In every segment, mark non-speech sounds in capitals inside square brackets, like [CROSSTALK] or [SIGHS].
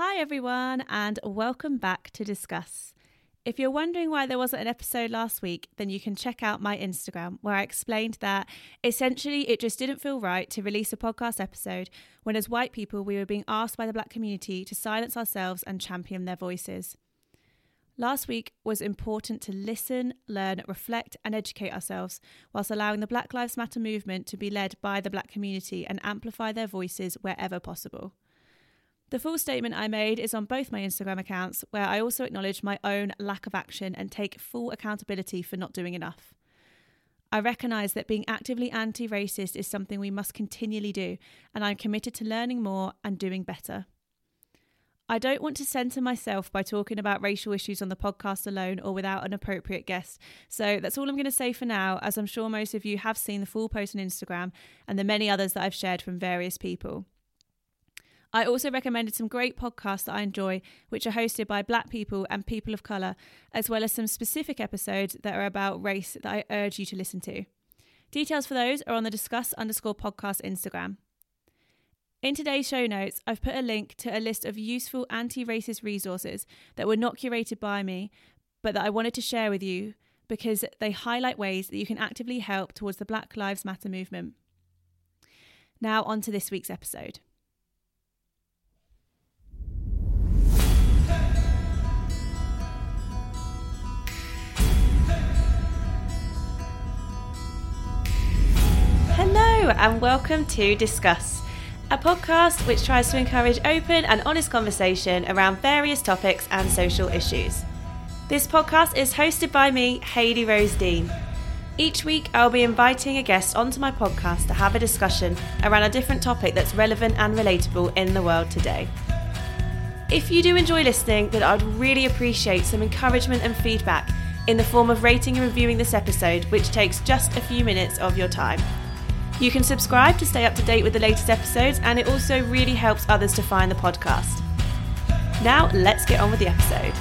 Hi, everyone, and welcome back to Discuss. If you're wondering why there wasn't an episode last week, then you can check out my Instagram where I explained that essentially it just didn't feel right to release a podcast episode when, as white people, we were being asked by the black community to silence ourselves and champion their voices. Last week was important to listen, learn, reflect, and educate ourselves, whilst allowing the Black Lives Matter movement to be led by the black community and amplify their voices wherever possible. The full statement I made is on both my Instagram accounts, where I also acknowledge my own lack of action and take full accountability for not doing enough. I recognise that being actively anti racist is something we must continually do, and I'm committed to learning more and doing better. I don't want to centre myself by talking about racial issues on the podcast alone or without an appropriate guest. So that's all I'm going to say for now, as I'm sure most of you have seen the full post on Instagram and the many others that I've shared from various people. I also recommended some great podcasts that I enjoy, which are hosted by Black people and people of colour, as well as some specific episodes that are about race that I urge you to listen to. Details for those are on the Discuss underscore podcast Instagram. In today's show notes, I've put a link to a list of useful anti racist resources that were not curated by me, but that I wanted to share with you because they highlight ways that you can actively help towards the Black Lives Matter movement. Now, on to this week's episode. And welcome to Discuss a podcast which tries to encourage open and honest conversation around various topics and social issues. This podcast is hosted by me, Hayley Rose Dean. Each week, I'll be inviting a guest onto my podcast to have a discussion around a different topic that's relevant and relatable in the world today. If you do enjoy listening, then I'd really appreciate some encouragement and feedback in the form of rating and reviewing this episode, which takes just a few minutes of your time. You can subscribe to stay up to date with the latest episodes, and it also really helps others to find the podcast. Now, let's get on with the episode.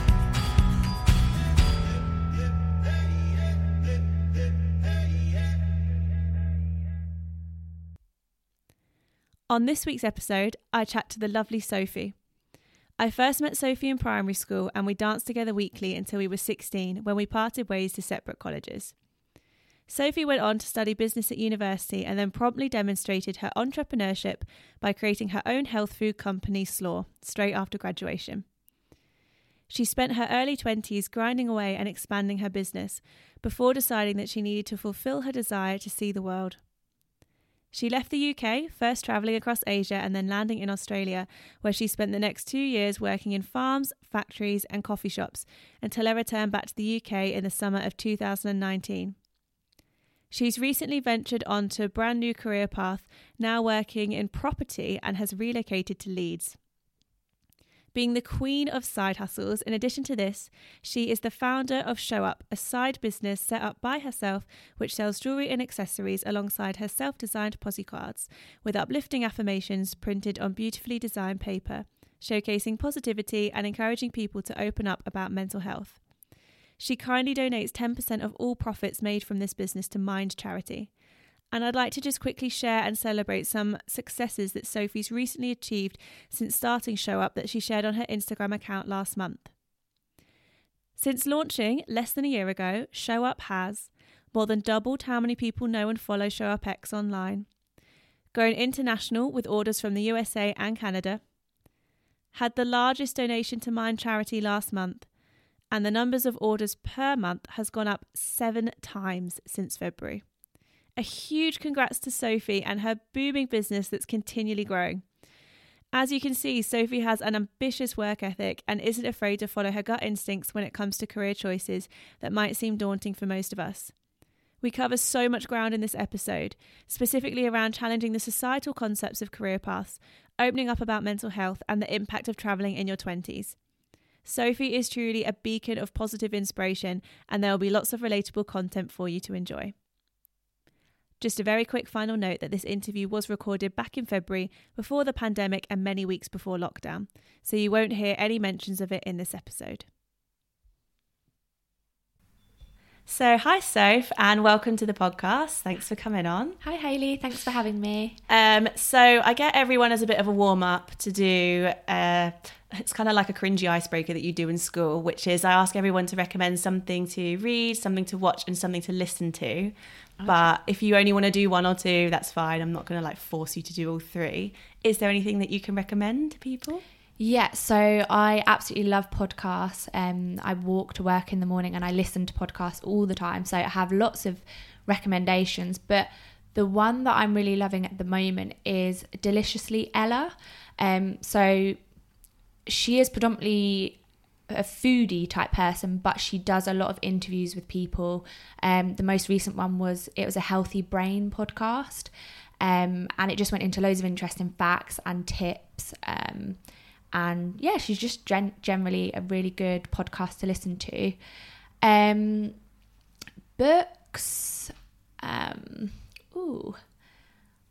On this week's episode, I chat to the lovely Sophie. I first met Sophie in primary school and we danced together weekly until we were 16 when we parted ways to separate colleges. Sophie went on to study business at university and then promptly demonstrated her entrepreneurship by creating her own health food company, Slaw, straight after graduation. She spent her early 20s grinding away and expanding her business before deciding that she needed to fulfill her desire to see the world. She left the UK, first travelling across Asia and then landing in Australia, where she spent the next two years working in farms, factories, and coffee shops until her return back to the UK in the summer of 2019. She's recently ventured onto a brand new career path, now working in property and has relocated to Leeds. Being the queen of side hustles, in addition to this, she is the founder of Show Up, a side business set up by herself which sells jewellery and accessories alongside her self designed posse cards, with uplifting affirmations printed on beautifully designed paper, showcasing positivity and encouraging people to open up about mental health. She kindly donates 10% of all profits made from this business to Mind Charity. And I'd like to just quickly share and celebrate some successes that Sophie's recently achieved since starting Show Up that she shared on her Instagram account last month. Since launching less than a year ago, Show Up has more than doubled how many people know and follow Show Up X online, grown international with orders from the USA and Canada, had the largest donation to Mind Charity last month, and the numbers of orders per month has gone up seven times since February. A huge congrats to Sophie and her booming business that's continually growing. As you can see, Sophie has an ambitious work ethic and isn't afraid to follow her gut instincts when it comes to career choices that might seem daunting for most of us. We cover so much ground in this episode, specifically around challenging the societal concepts of career paths, opening up about mental health, and the impact of travelling in your 20s. Sophie is truly a beacon of positive inspiration, and there will be lots of relatable content for you to enjoy. Just a very quick final note that this interview was recorded back in February before the pandemic and many weeks before lockdown, so you won't hear any mentions of it in this episode. So, hi, Soph, and welcome to the podcast. Thanks for coming on. Hi, Hayley. Thanks for having me. Um, so, I get everyone as a bit of a warm up to do. Uh, it's kind of like a cringy icebreaker that you do in school, which is I ask everyone to recommend something to read, something to watch, and something to listen to. Okay. But if you only want to do one or two, that's fine. I'm not going to like force you to do all three. Is there anything that you can recommend to people? Yeah, so I absolutely love podcasts. Um, I walk to work in the morning and I listen to podcasts all the time. So I have lots of recommendations, but the one that I'm really loving at the moment is Deliciously Ella. Um, so she is predominantly a foodie type person, but she does a lot of interviews with people. Um, the most recent one was it was a healthy brain podcast, um, and it just went into loads of interesting facts and tips. Um, and yeah, she's just gen- generally a really good podcast to listen to. Um, books, um, ooh,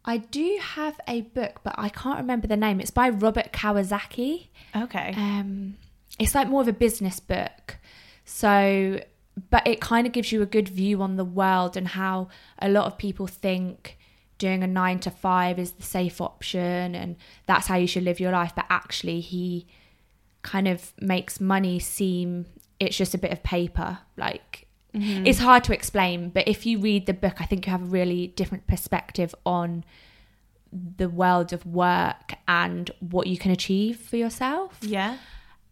I do have a book, but I can't remember the name. It's by Robert Kiyosaki. Okay. Um, it's like more of a business book, so but it kind of gives you a good view on the world and how a lot of people think doing a nine to five is the safe option and that's how you should live your life. But actually, he kind of makes money seem it's just a bit of paper. Like, mm-hmm. it's hard to explain, but if you read the book, I think you have a really different perspective on the world of work and what you can achieve for yourself. Yeah.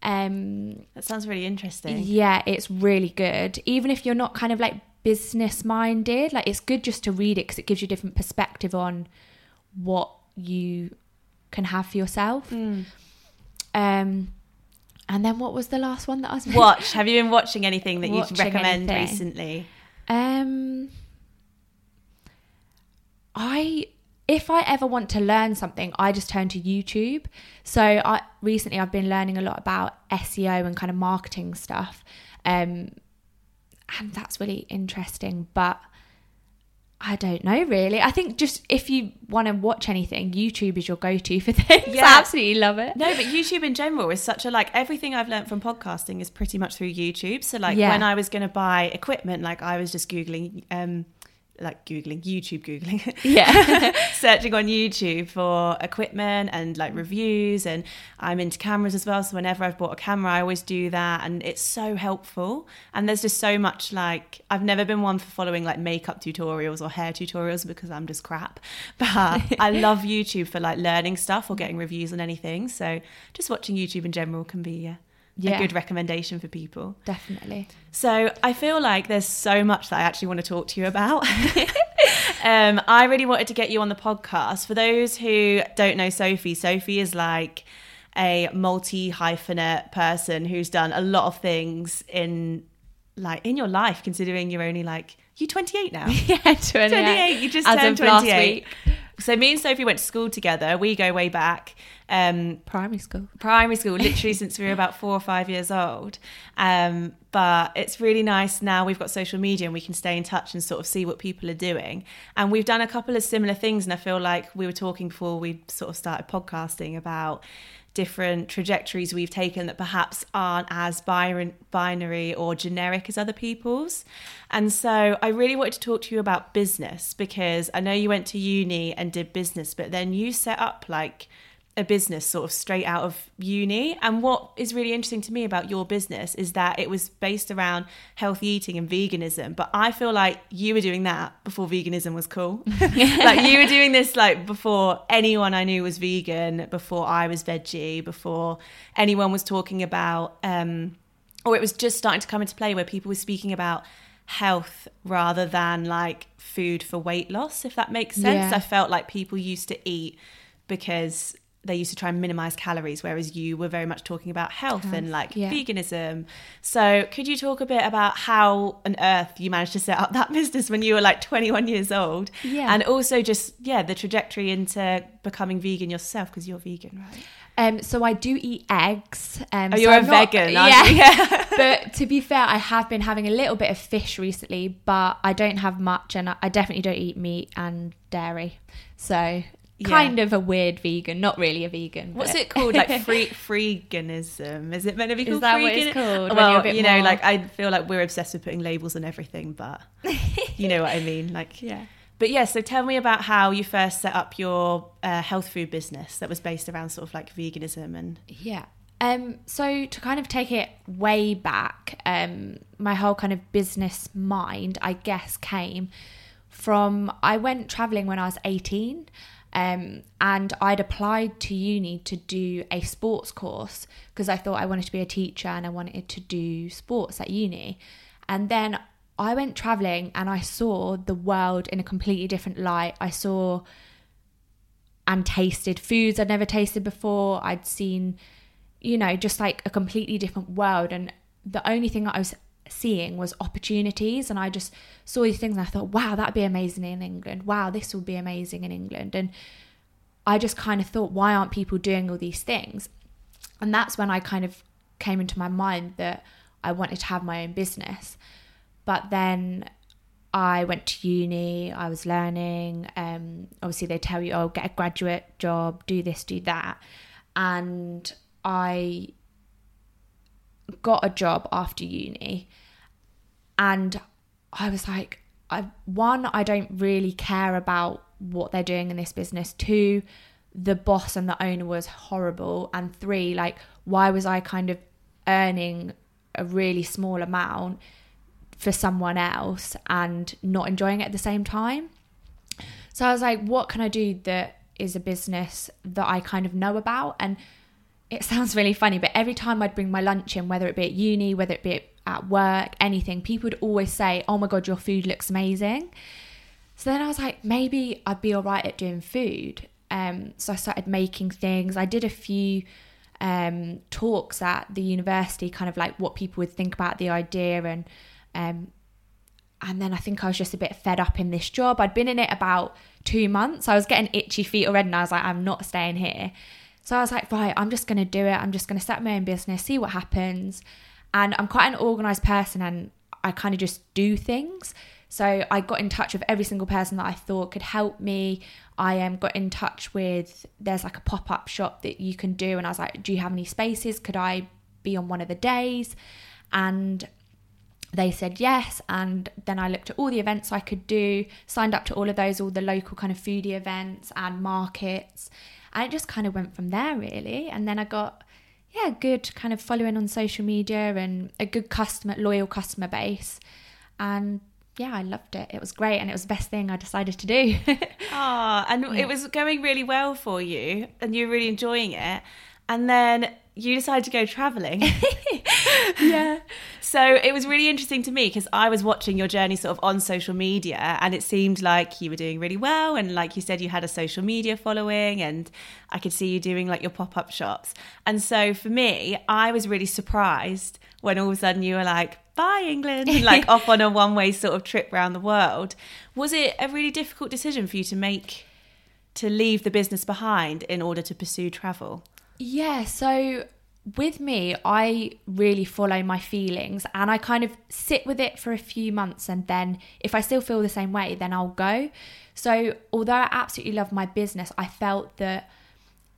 Um, that sounds really interesting. Yeah, it's really good. Even if you're not kind of like business minded. Like it's good just to read it because it gives you a different perspective on what you can have for yourself. Mm. Um, and then what was the last one that I was [LAUGHS] watch? Have you been watching anything that you'd recommend anything. recently? Um, I if I ever want to learn something, I just turn to YouTube. So I recently I've been learning a lot about SEO and kind of marketing stuff. Um, and that's really interesting. But I don't know really. I think just if you want to watch anything, YouTube is your go-to for [LAUGHS] things. Yeah. I absolutely love it. No, but YouTube in general is such a like everything I've learned from podcasting is pretty much through YouTube. So like yeah. when I was going to buy equipment, like I was just googling um like googling youtube googling. Yeah. [LAUGHS] Searching on youtube for equipment and like mm. reviews and i'm into cameras as well so whenever i've bought a camera i always do that and it's so helpful. And there's just so much like i've never been one for following like makeup tutorials or hair tutorials because i'm just crap [LAUGHS] but i love youtube for like learning stuff or getting reviews on anything so just watching youtube in general can be yeah yeah. a good recommendation for people. Definitely. So I feel like there's so much that I actually want to talk to you about. [LAUGHS] [LAUGHS] um, I really wanted to get you on the podcast. For those who don't know Sophie, Sophie is like a multi hyphenate person who's done a lot of things in like in your life considering you're only like you 28 now [LAUGHS] yeah 28, 28 you just As turned 28 so me and sophie went to school together we go way back um, primary school. Primary school, literally [LAUGHS] since we were about four or five years old. Um, but it's really nice now we've got social media and we can stay in touch and sort of see what people are doing. And we've done a couple of similar things. And I feel like we were talking before we sort of started podcasting about different trajectories we've taken that perhaps aren't as binary or generic as other people's. And so I really wanted to talk to you about business because I know you went to uni and did business, but then you set up like a business sort of straight out of uni. And what is really interesting to me about your business is that it was based around healthy eating and veganism. But I feel like you were doing that before veganism was cool. [LAUGHS] like you were doing this like before anyone I knew was vegan, before I was veggie, before anyone was talking about, um, or it was just starting to come into play where people were speaking about health rather than like food for weight loss, if that makes sense. Yeah. I felt like people used to eat because they used to try and minimize calories, whereas you were very much talking about health, health and like yeah. veganism. So, could you talk a bit about how on earth you managed to set up that [LAUGHS] business when you were like 21 years old? Yeah. And also just, yeah, the trajectory into becoming vegan yourself because you're vegan, right? Um, so I do eat eggs. Um, oh, you're so a not, vegan, [LAUGHS] yeah. yeah. [LAUGHS] but to be fair, I have been having a little bit of fish recently, but I don't have much, and I definitely don't eat meat and dairy. So Yeah. kind of a weird vegan, not really a vegan. What's it called? Like [LAUGHS] free freeganism? Is it meant to be Is called that what it's called? When you're a Well, you know, more- like I feel like we're obsessed with putting labels on everything, but [LAUGHS] you know what I mean. Like, yeah. but yeah. So tell me about how you first set up your uh, health food business that was based around sort of like veganism and Yeah. Um, so to kind of take it way back, um, my whole kind of business mind, I guess, came from I went traveling when I was 18. Um, and I'd applied to uni to do a sports course because I thought I wanted to be a teacher and I wanted to do sports at uni. And then I went traveling and I saw the world in a completely different light. I saw and tasted foods I'd never tasted before. I'd seen, you know, just like a completely different world. And the only thing that I was seeing was opportunities. And I just saw these things and I thought, wow, that'd be amazing in England. Wow, this would be amazing in England. And I just kind of thought, why aren't people doing all these things? And that's when I kind of came into my mind that I wanted to have my own business. But then I went to uni, I was learning. Um, obviously, they tell you, oh, get a graduate job, do this, do that. And I got a job after uni. And I was like, I, one, I don't really care about what they're doing in this business. Two, the boss and the owner was horrible. And three, like, why was I kind of earning a really small amount for someone else and not enjoying it at the same time? So I was like, what can I do that is a business that I kind of know about? And it sounds really funny, but every time I'd bring my lunch in, whether it be at uni, whether it be at work, anything, people would always say, Oh my God, your food looks amazing. So then I was like, maybe I'd be all right at doing food. Um, so I started making things. I did a few um, talks at the university, kind of like what people would think about the idea, and um, and then I think I was just a bit fed up in this job. I'd been in it about two months. I was getting itchy feet already, and I was like, I'm not staying here. So I was like, right, I'm just going to do it. I'm just going to set my own business, see what happens. And I'm quite an organized person, and I kind of just do things. So I got in touch with every single person that I thought could help me. I um, got in touch with, there's like a pop up shop that you can do. And I was like, do you have any spaces? Could I be on one of the days? And they said yes. And then I looked at all the events I could do, signed up to all of those, all the local kind of foodie events and markets. And it just kind of went from there, really. And then I got, yeah, good kind of following on social media and a good customer, loyal customer base. And yeah, I loved it. It was great, and it was the best thing I decided to do. [LAUGHS] Ah, and it was going really well for you, and you were really enjoying it. And then you decided to go traveling. [LAUGHS] [LAUGHS] yeah. So it was really interesting to me because I was watching your journey sort of on social media and it seemed like you were doing really well. And like you said, you had a social media following and I could see you doing like your pop up shops. And so for me, I was really surprised when all of a sudden you were like, bye England, and like off on a one way sort of trip around the world. Was it a really difficult decision for you to make to leave the business behind in order to pursue travel? Yeah, so with me, I really follow my feelings and I kind of sit with it for a few months. And then if I still feel the same way, then I'll go. So, although I absolutely love my business, I felt that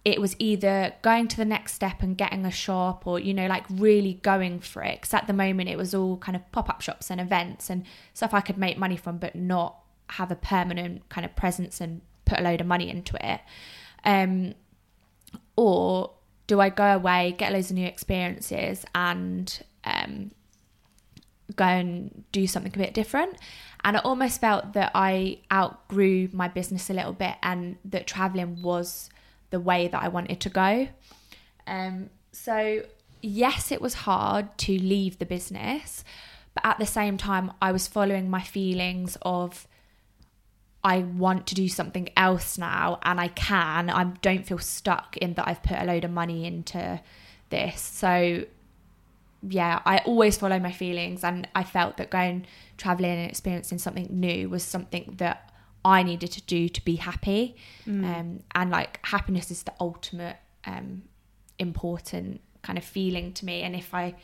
it was either going to the next step and getting a shop or, you know, like really going for it. Because at the moment, it was all kind of pop up shops and events and stuff I could make money from, but not have a permanent kind of presence and put a load of money into it. Um, or do I go away, get loads of new experiences, and um, go and do something a bit different? And I almost felt that I outgrew my business a little bit, and that traveling was the way that I wanted to go. Um, so yes, it was hard to leave the business, but at the same time, I was following my feelings of I want to do something else now and I can. I don't feel stuck in that I've put a load of money into this. So yeah, I always follow my feelings and I felt that going traveling and experiencing something new was something that I needed to do to be happy. Um, and like happiness is the ultimate um, important kind of feeling to me. And if I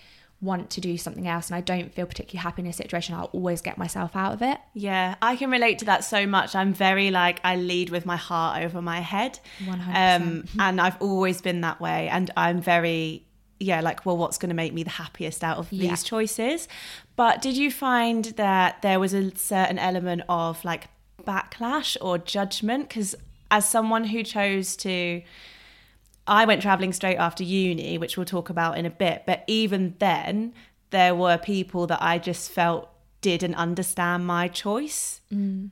want to do something else and I don't feel particularly happy in a situation, I'll always get myself out of it. Yeah, I can relate to that so much. I'm very like I lead with my heart over my head. 100%. Um, [LAUGHS] and I've always been that way. And I'm very yeah, like well, what's going to make me the happiest out of Yeah. these choices? But did you find that there was a certain element of like backlash or judgment? Because as someone who chose to I went traveling straight after uni, which we'll talk about in a bit. But even then, there were people that I just felt didn't understand my choice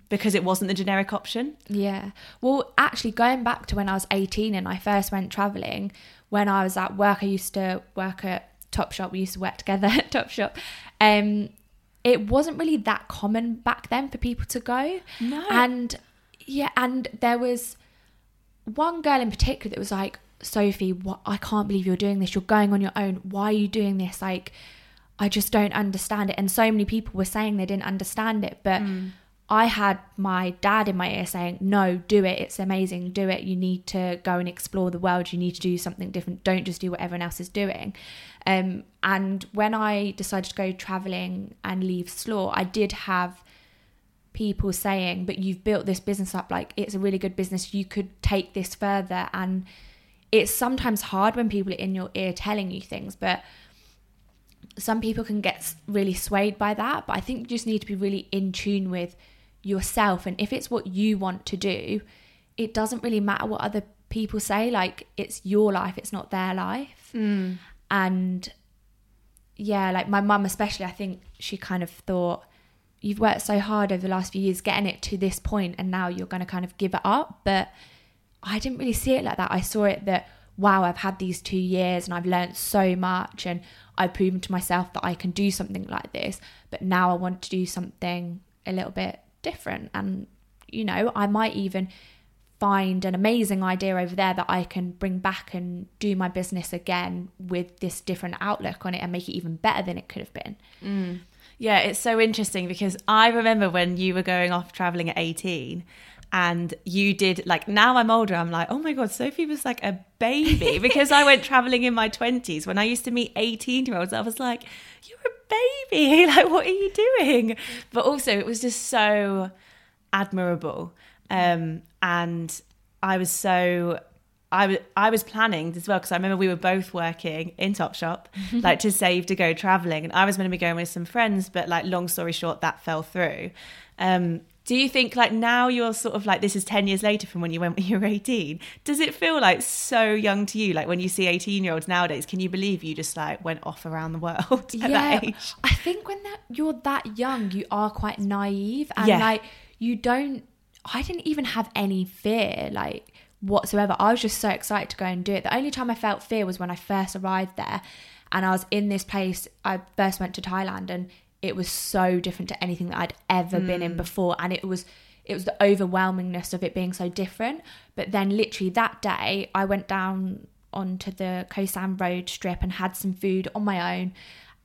because it wasn't the generic option. Yeah. Well, actually, going back to when I was 18 and I first went traveling, when I was at work, I used to work at Topshop. We used to work together [LAUGHS] at Topshop. Um, it wasn't really that common back then for people to go. No. And yeah, and there was one girl in particular that was like, Sophie, what, I can't believe you're doing this. You're going on your own. Why are you doing this? Like, I just don't understand it. And so many people were saying they didn't understand it. But I had my dad in my ear saying, No, do it. It's amazing. Do it. You need to go and explore the world. You need to do something different. Don't just do what everyone else is doing. Um, and when I decided to go traveling and leave Slaw, I did have people saying, But you've built this business up. Like, it's a really good business. You could take this further. And it's sometimes hard when people are in your ear telling you things, but some people can get really swayed by that. But I think you just need to be really in tune with yourself. And if it's what you want to do, it doesn't really matter what other people say. Like, it's your life, it's not their life. Mm. And yeah, like my mum, especially, I think she kind of thought, You've worked so hard over the last few years getting it to this point, and now you're going to kind of give it up. But I didn't really see it like that. I saw it that, wow, I've had these two years and I've learned so much and I've proven to myself that I can do something like this. But now I want to do something a little bit different. And, you know, I might even find an amazing idea over there that I can bring back and do my business again with this different outlook on it and make it even better than it could have been. Mm. Yeah, it's so interesting because I remember when you were going off traveling at 18 and you did like now I'm older I'm like oh my god Sophie was like a baby [LAUGHS] because I went traveling in my 20s when I used to meet 18 year olds I was like you're a baby [LAUGHS] like what are you doing? But also it was just so admirable. Um and I was so I was I was planning as well because I remember we were both working in Topshop, [LAUGHS] like to save to go traveling, and I was going to be going with some friends, but like long story short, that fell through. Um, do you think like now you're sort of like this is ten years later from when you went when [LAUGHS] you were eighteen? Does it feel like so young to you? Like when you see eighteen year olds nowadays, can you believe you just like went off around the world [LAUGHS] at that age? I think when that you're that young, you are quite naive and Yeah. like you don't. I didn't even have any fear like whatsoever. I was just so excited to go and do it. The only time I felt fear was when I first arrived there, and I was in this place. I first went to Thailand, and it was so different to anything that I'd ever been in before, and it was. It was the overwhelmingness of it being so different. But then, literally, that day, I went down onto the Khao San Road strip and had some food on my own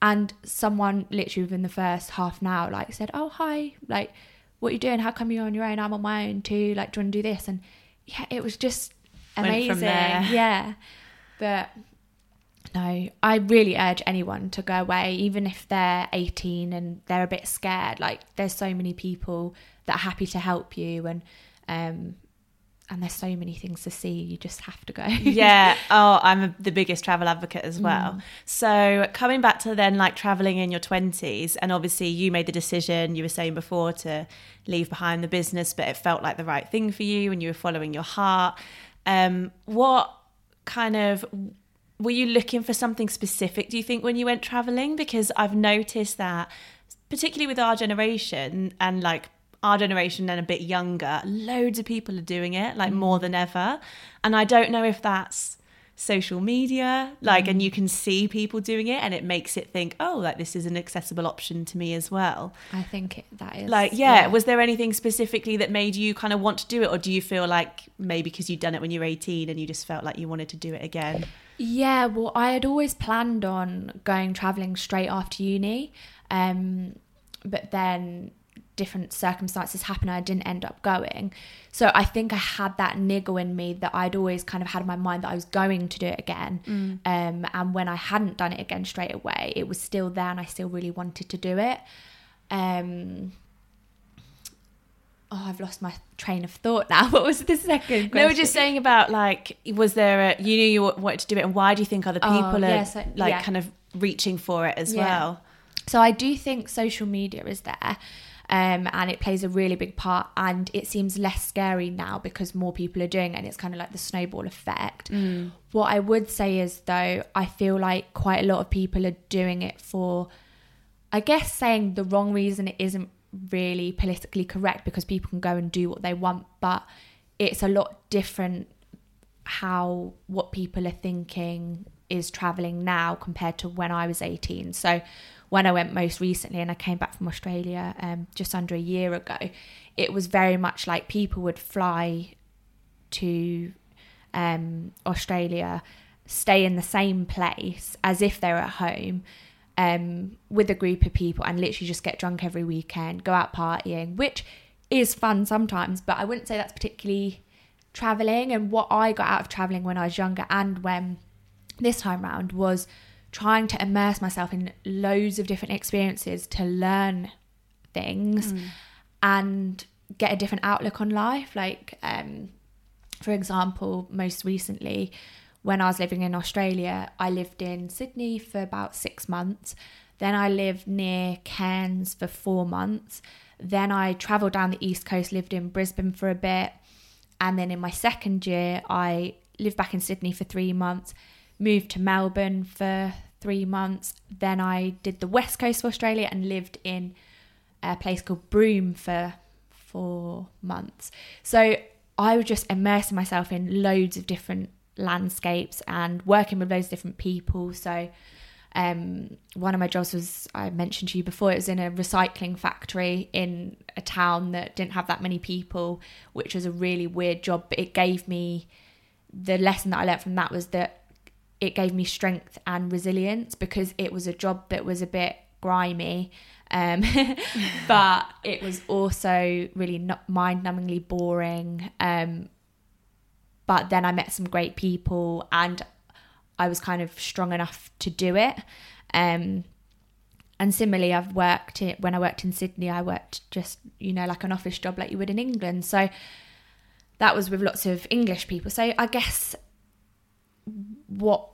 and someone literally within the first half an hour like said oh hi like what you doing? How come you're on your own? I'm on my own too. Like do you want to do this? And yeah it was just amazing. yeah. But no i really urge anyone to go away even if they're 18 and they're a bit scared like there's so many people that are happy to help you and um and there's so many things to see you just have to go [LAUGHS] yeah. Oh, I'm a, the biggest travel advocate as well. Mm. So coming back to then like traveling in your 20s, and obviously you made the decision you were saying before to leave behind the business, but it felt like the right thing for you, and you were following your heart. Um, what kind of were you looking for something specific? Do you think when you went traveling? Because I've noticed that, particularly with our generation and like our generation and a bit younger, loads of people are doing it, like mm. more than ever. And I don't know if that's social media, like, and mm. you can see people doing it, and it makes it think, oh, like this is an accessible option to me as well. i think it, that is Like, yeah, was there anything specifically that made you kind of want to do it, or do you feel like maybe because you'd done it when you were 18 and you just felt like you wanted to do it again? Yeah, well, I had always planned on going traveling straight after uni, um, but then different circumstances happened and I didn't end up going. So I think I had that niggle in me that I'd always kind of had in my mind that I was going to do it again. Mm. Um, and when I hadn't done it again straight away, it was still there and I still really wanted to do it. Um, oh, I've lost my train of thought now. [LAUGHS] What was the second question? No, we're just saying about like, was there a you knew you wanted to do it, and why do you think other Oh, people are yeah, so- like yeah. kind of reaching for it as Yeah. well? So I do think social media is there. Um, and it plays a really big part and it seems less scary now because more people are doing it and it's kind of like the snowball effect what i would say is though i feel like quite a lot of people are doing it for i guess saying the wrong reason it isn't really politically correct because people can go and do what they want but it's a lot different how what people are thinking is traveling now compared to when I was 18. So when I went most recently and I came back from Australia um, just under a year ago, it was very much like people would fly to um, Australia, stay in the same place as if they were at home. Um, with a group of people and literally just get drunk every weekend, go out partying, which is fun sometimes, but I wouldn't say that's particularly traveling. And what I got out of traveling when I was younger and when this time round was trying to immerse myself in loads of different experiences to learn things and get a different outlook on life. Like um for example most recently when I was living in Australia I lived in Sydney for about 6 months then I lived near Cairns for 4 months then I travelled down the east coast lived in Brisbane for a bit and then in my second year, I lived back in Sydney for three months, moved to Melbourne for three months. Then I did the west coast of Australia and lived in a place called Broome for four months. So I was just immersing myself in loads of different landscapes and working with loads of different people. So um, one of my jobs was I mentioned to you before. It was in a recycling factory in a town that didn't have that many people, which was a really weird job. But it gave me the lesson that I learned from that was that it gave me strength and resilience because it was a job that was a bit grimy. Um, [LAUGHS] but it was also really not mind-numbingly boring. Um, but then I met some great people and I was kind of strong enough to do it. Um, and similarly, I've worked in, when I worked in Sydney, I worked just, you know, like an office job like you would in England. So that was with lots of English people. So I guess what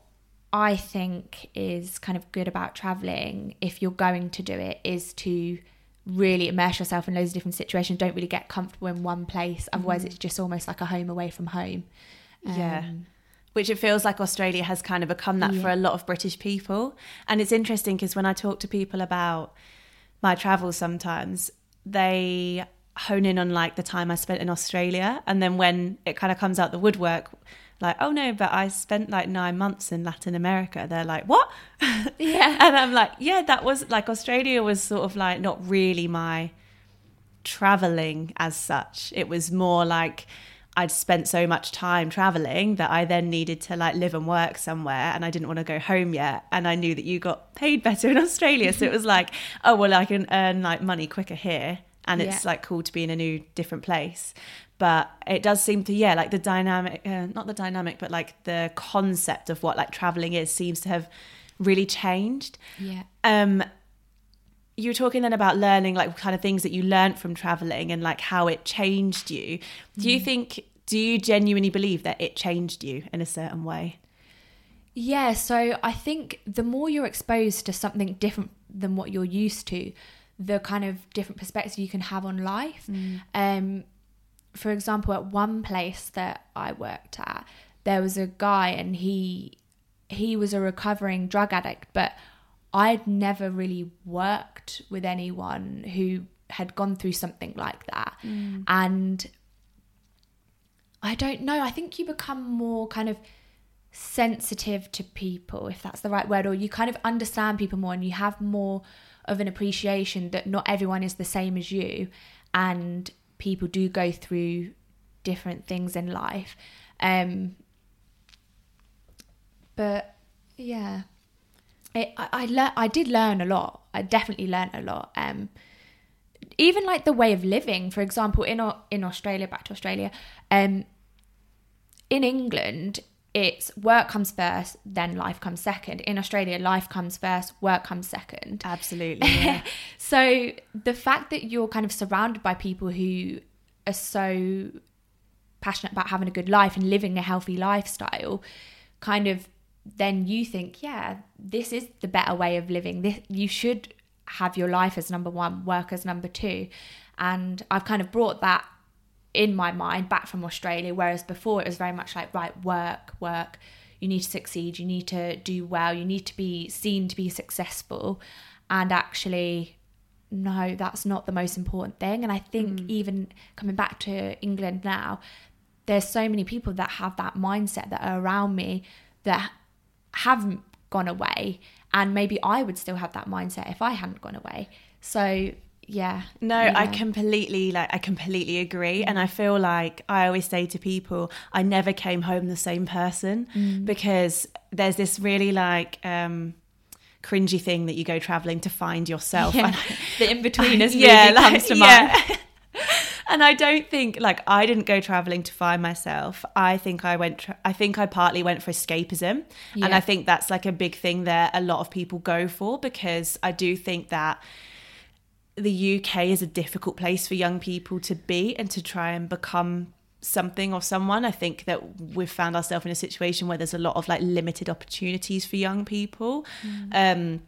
I think is kind of good about traveling, if you're going to do it, is to really immerse yourself in loads of different situations. Don't really get comfortable in one place. Otherwise, it's just almost like a home away from home. Yeah. Um, which it feels like Australia has kind of become that for a lot of British people. And it's interesting because when I talk to people about my travels sometimes, they hone in on like the time I spent in Australia. And then when it kind of comes out the woodwork, like, oh no, but I spent like nine months in Latin America, they're like, what? [LAUGHS] Yeah. and I'm like, yeah, that was like Australia was sort of like not really my traveling as such. It was more like I'd spent so much time traveling that I then needed to like live and work somewhere and I didn't want to go home yet. And I knew that you got paid better in Australia. So it was like, oh, well, I can earn like money quicker here. And it's Yeah. like cool to be in a new, different place. But it does seem to, yeah, like the dynamic, uh, not the dynamic, but like the concept of what like traveling is seems to have really changed. Yeah. Um, you were talking then about learning like kind of things that you learned from traveling and like how it changed you. Do you think do you genuinely believe that it changed you in a certain way? Yeah, so I think the more you're exposed to something different than what you're used to, the kind of different perspective you can have on life. Um, for example, at one place that I worked at, there was a guy and he he was a recovering drug addict, but I'd never really worked with anyone who had gone through something like that. Mm. And I don't know, I think you become more kind of sensitive to people, if that's the right word, or you kind of understand people more and you have more of an appreciation that not everyone is the same as you and people do go through different things in life. Um, but yeah, it, I I, lear- I did learn a lot. I definitely learned a lot. Um, even like the way of living. For example, in in Australia, back to Australia, um, in England, it's work comes first, then life comes second. In Australia, life comes first, work comes second. Absolutely. Yeah. [LAUGHS] So the fact that you're kind of surrounded by people who are so passionate about having a good life and living a healthy lifestyle, kind of then you think, yeah, this is the better way of living. This you should have your life as number one, work as number two. And I've kind of brought that in my mind back from Australia, whereas before it was very much like, right, work, work. You need to succeed, you need to do well, you need to be seen to be successful. And actually, no, that's not the most important thing. And I think mm. even coming back to England now, there's so many people that have that mindset that are around me that haven't gone away. And maybe I would still have that mindset if I hadn't gone away. So, yeah. No, I completely like I completely agree and I feel like I always say to people I never came home the same person Mm. because there's this really like um cringy thing that you go traveling to find yourself Yeah. and [LAUGHS] the Inbetweeners [LAUGHS] yeah, movie like- comes to mind. yeah. [LAUGHS] and I don't think like I didn't go traveling to find myself. I think I went. Tra- I think I partly went for escapism, and I think that's like a big thing that a lot of people go for because I do think that the UK is a difficult place for young people to be and to try and become something or someone. I think that we've found ourselves in a situation where there's a lot of like limited opportunities for young people. Um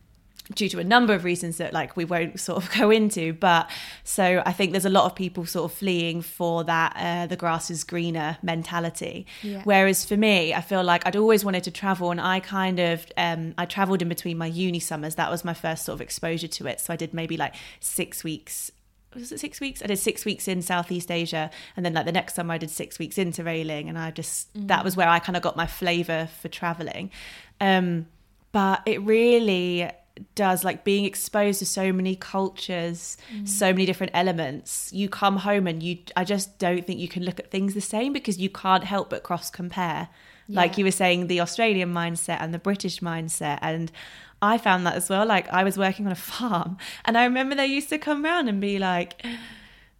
due to a number of reasons that like we won't [LAUGHS] sort of go into but so i think there's a lot of people sort of fleeing for that uh, the grass is greener mentality Yeah. whereas for me i feel like i'd always wanted to travel and i kind of um, i traveled in between my uni summers that was my first sort of exposure to it so i did maybe like six weeks was it six weeks? I did six weeks in Southeast Asia, and then like the next summer I did six weeks interrailing, and I just that was where I kind of got my flavor for traveling. Um, but it really does like being exposed to so many cultures, mm. so many different elements. You come home and you, I just don't think you can look at things the same because you can't help but cross compare. Like you were saying, the Australian mindset and the British mindset, and I found that as well. Like I was working on a [LAUGHS] farm, and I remember they used to come round and be like,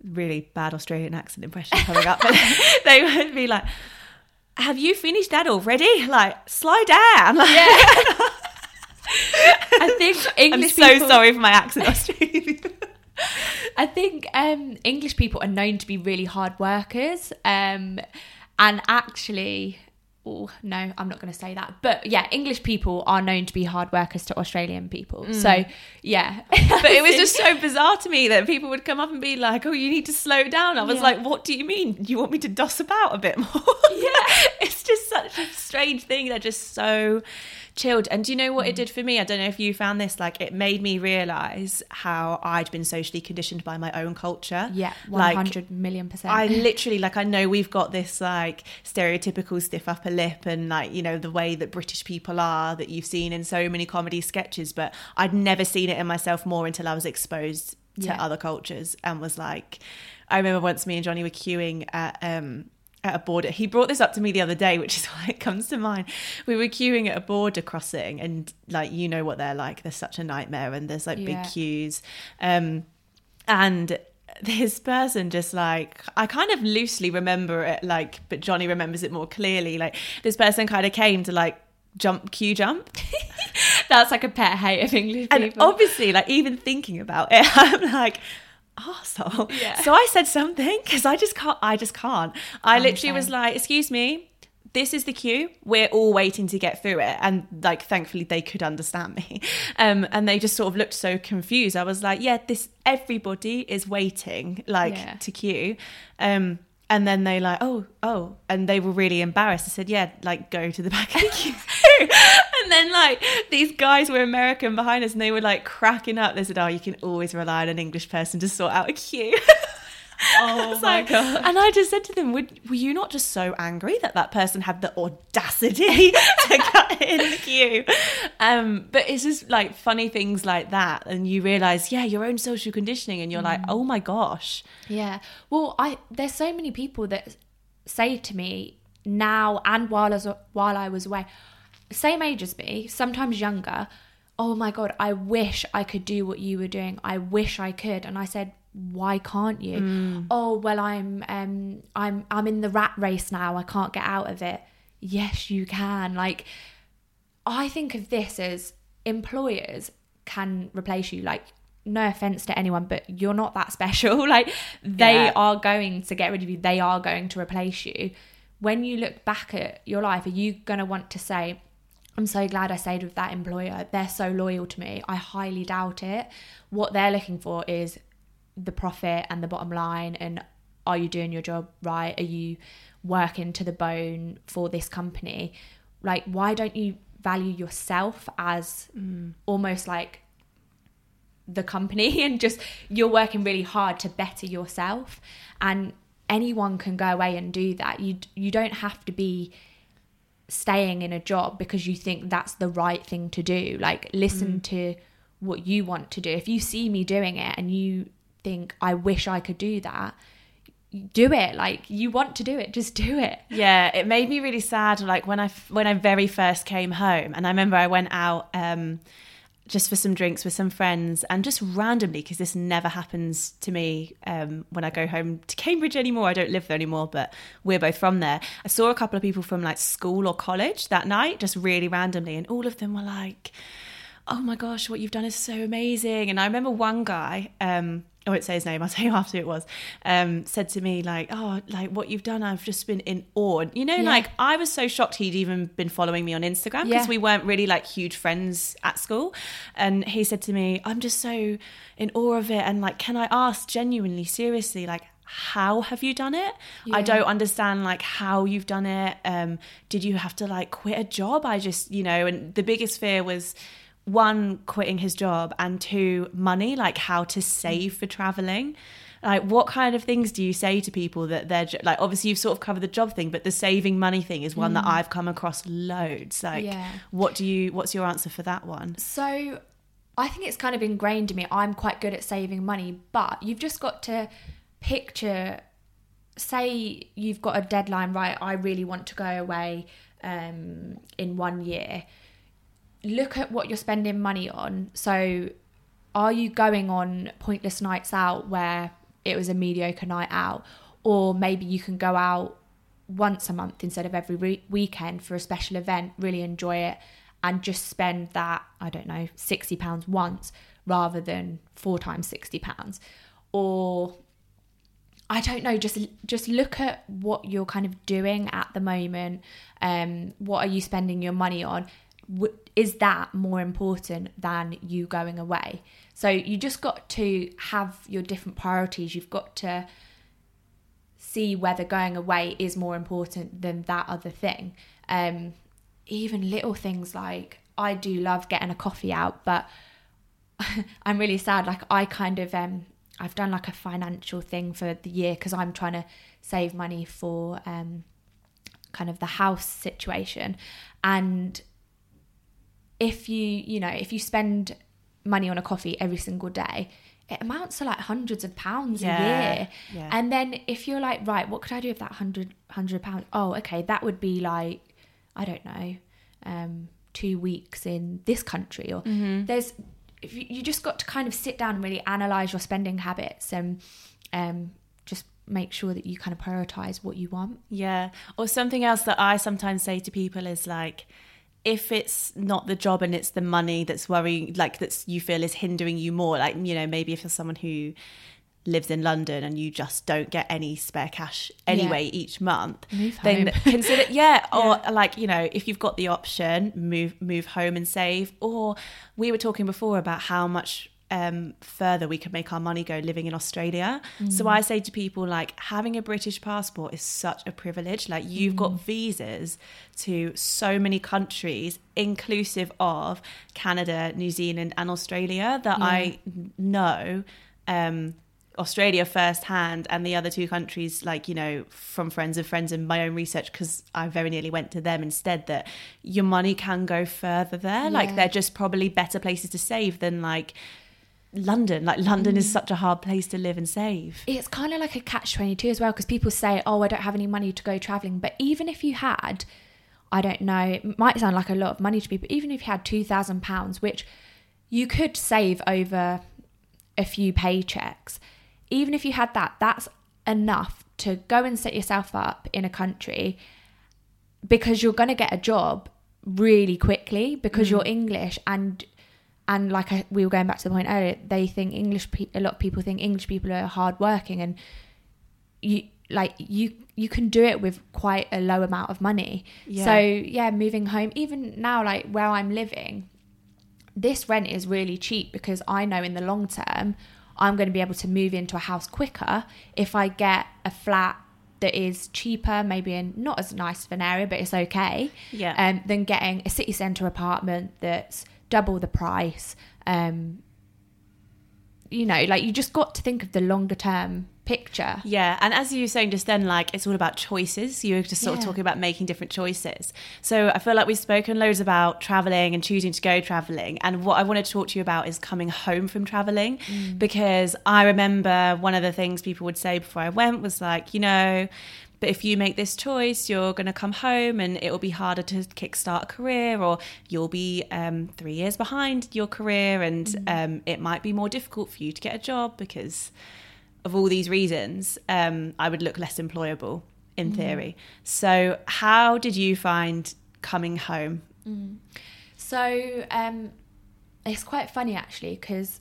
really bad Australian accent impression coming up, but [LAUGHS] [LAUGHS] they would be like, "Have you finished that already? Like, slow down." Like, I think English. I'm so people, sorry for my accent, Australian. [LAUGHS] I think um, English people are known to be really hard workers. Um, and actually, oh, no, I'm not going to say that. But yeah, English people are known to be hard workers to Australian people. So yeah. [LAUGHS] but it was just so bizarre to me that people would come up and be like, "Oh, you need to slow down." I was Yeah. like, "What do you mean? You want me to doss about a bit more?" Yeah. [LAUGHS] it's just such a strange thing. They're just so chilled. And do you know what Mm. it did for me? I don't know if you found this. Like, it made me realize how I'd been socially conditioned by my own culture. yeah, Like, 100 million percent. I [LAUGHS] literally like I know we've got this like stereotypical stiff upper lip and like you know the way that British people are that you've seen in so many comedy sketches but I'd never seen it in myself more until I was exposed to Yeah. other cultures and was like I remember once me and Johnny were queuing at um at a border. He brought this up to me the other day which is [LAUGHS] why it comes to mind. We were queuing at a border crossing and like you know what they're like. They're such a nightmare and there's like Yeah. big queues. Um and this person just like I kind of loosely remember it like but Johnny remembers it more clearly. Like this person kind of came to like jump queue jump. [LAUGHS] That's like a pet hate of English and obviously like even thinking about it [LAUGHS] I'm like arsehole Yeah. so I said something because I just can't I just can't. I I'm literally the was like excuse me this is the queue. We're all waiting to get through it. And like thankfully they could understand me. [LAUGHS] Um and they just sort of looked so confused. I was like yeah this everybody is waiting like Yeah. to queue. Um and then they like oh oh and they were really embarrassed. I said yeah like go to the back of the queue. and [LAUGHS] then like these guys were american behind us and they were like cracking up they said oh you can always rely on an english person to sort out a queue [LAUGHS] oh It's like- And I just said to them, Would, were you not just so angry that that person had the audacity [LAUGHS] to cut in the queue? Um, but it's just like funny things like that. And you realize, yeah, your own social conditioning. And you're like, Mm. oh my gosh. Yeah. Well, I there's so many people that say to me now and while I was while I was away, same age as me, sometimes younger. Oh my god, I wish I could do what you were doing. I wish I could. And I said, why can't you? Oh well, I'm um I'm I'm in the rat race now. I can't get out of it. Yes, you can. Like I think of this as employers can replace you. Like no offense to anyone, but you're not that [LAUGHS] special. Like they Yeah. are going to get rid of you. They are going to replace you. When you look back at your life, are you going to want to say, I'm so glad I stayed with that employer. They're so loyal to me. I highly doubt it. What they're looking for is the profit and the bottom line and are you doing your job right? Are you working to the bone for this company? Like why don't you value yourself as mm. almost like the company [LAUGHS] and just you're working really hard to better yourself and anyone can go away and do that you you don't have to be staying in a job because you think that's the right thing to do. Like listen to what you want to do. If you see me doing it and you think I wish I could do that do it. Like you want to do it. Just do it. Yeah, it made me really sad. Like when I when I very first came home, and I remember I went out um, just for some drinks with some friends, and just randomly because this never happens to me um, when I go home to Cambridge anymore. I don't live there anymore, but we're both from there. I saw a couple of people from like school or college that night, just really randomly, and all of them were like. Oh my gosh, what you've done is so amazing. And I remember one guy, um, I won't say his name, [LAUGHS] I'll tell you after it was, um, said to me, like, oh, like what you've done, I've just been in awe. You know, Yeah. like I was so shocked he'd even been following me on Instagram because Yeah. we weren't really like huge friends at school. And he said to me, I'm just so in awe of it. And like, can I ask genuinely, seriously, like, how have you done it? I don't understand like how you've done it. Um, did you have to like quit a job? I just, you know, and the biggest fear was one, quitting his job, and two, money, like how to save for traveling. Like, what kind of things do you say to people that they're like? Obviously, you've sort of covered the job thing, but the saving money thing is one that I've come across loads. Like, Yeah. what do you? What's your answer for that one? So I think it's kind of ingrained in me. I'm quite good at saving money, but you've just got to picture say you've got a deadline, right? I really want to go away um, in one year. Look at what you're spending money on. So are you going on pointless nights out where it was a mediocre night out? Or maybe you can go out once a month instead of every re- weekend for a special event, really enjoy it, and just spend that, I don't know, £60 once rather than four times £60. Or I don't know. Just just look at what you're kind of doing at the moment. Um, what are you spending your money on? Is that more important than you going away? So you just got to have your different priorities. You've got to see whether going away is more important than that other thing. Um, even little things like I do love getting a coffee out, but [LAUGHS] I'm really sad. Like I kind of um I've done like a financial thing for the year because I'm trying to save money for um kind of the house situation. And if you, you know, if you spend money on a coffee every single day, it amounts to like hundreds of pounds Yeah, a year. yeah. And then if you're like, right, what could I do with that hundred hundred pounds? Oh, okay, that would be like, I don't know, um, two weeks in this country. Or Mm-hmm. there's, if you, you just got to kind of sit down and really analyze your spending habits and um, just make sure that you kind of prioritize what you want. Yeah. Or something else that I sometimes say to people is like, if it's not the job and it's the money that's worrying, like that's you feel is hindering you more, like, you know, maybe if you're someone who lives in London and you just don't get any spare cash anyway each month, Move then home. [LAUGHS] consider, [LAUGHS] yeah, or like, you know, if you've got the option, move, move home and save. Or we were talking before about how much um, further we could make our money go living in Australia. So I say to people like having a British passport is such a privilege. Like you've got visas to so many countries, inclusive of Canada, New Zealand, and Australia that I know. Um, Australia firsthand and the other two countries, like, you know, from friends of friends and my own research, because I very nearly went to them instead, that your money can go further there. Like, they're just probably better places to save than like London. Like, London is such a hard place to live and save. It's kind of like a catch 22 as well because people say, oh, I don't have any money to go traveling. But even if you had, I don't know, it might sound like a lot of money to people, even if you had £2,000, which you could save over a few paychecks, even if you had that, that's enough to go and set yourself up in a country because you're going to get a job really quickly because Mm. you're English and and like I, we were going back to the point earlier, they think English. Pe- a lot of people think English people are hardworking, and you like you you can do it with quite a low amount of money. Yeah. So yeah, moving home, even now, like where I'm living, this rent is really cheap because I know in the long term I'm going to be able to move into a house quicker if I get a flat that is cheaper, maybe in not as nice of an area, but it's okay. Yeah. Um, than getting a city centre apartment that's double the price. Um, you know, like you just got to think of the longer term picture. Yeah, and as you were saying just then, like it's all about choices. You were just sort of talking about making different choices. So I feel like we've spoken loads about traveling and choosing to go traveling. And what I want to talk to you about is coming home from traveling, because I remember one of the things people would say before I went was like, you know. But if you make this choice, you're going to come home and it will be harder to kickstart a career, or you'll be um, three years behind your career, and um, it might be more difficult for you to get a job because of all these reasons, um, I would look less employable in theory. So, how did you find coming home? So um, it's quite funny actually because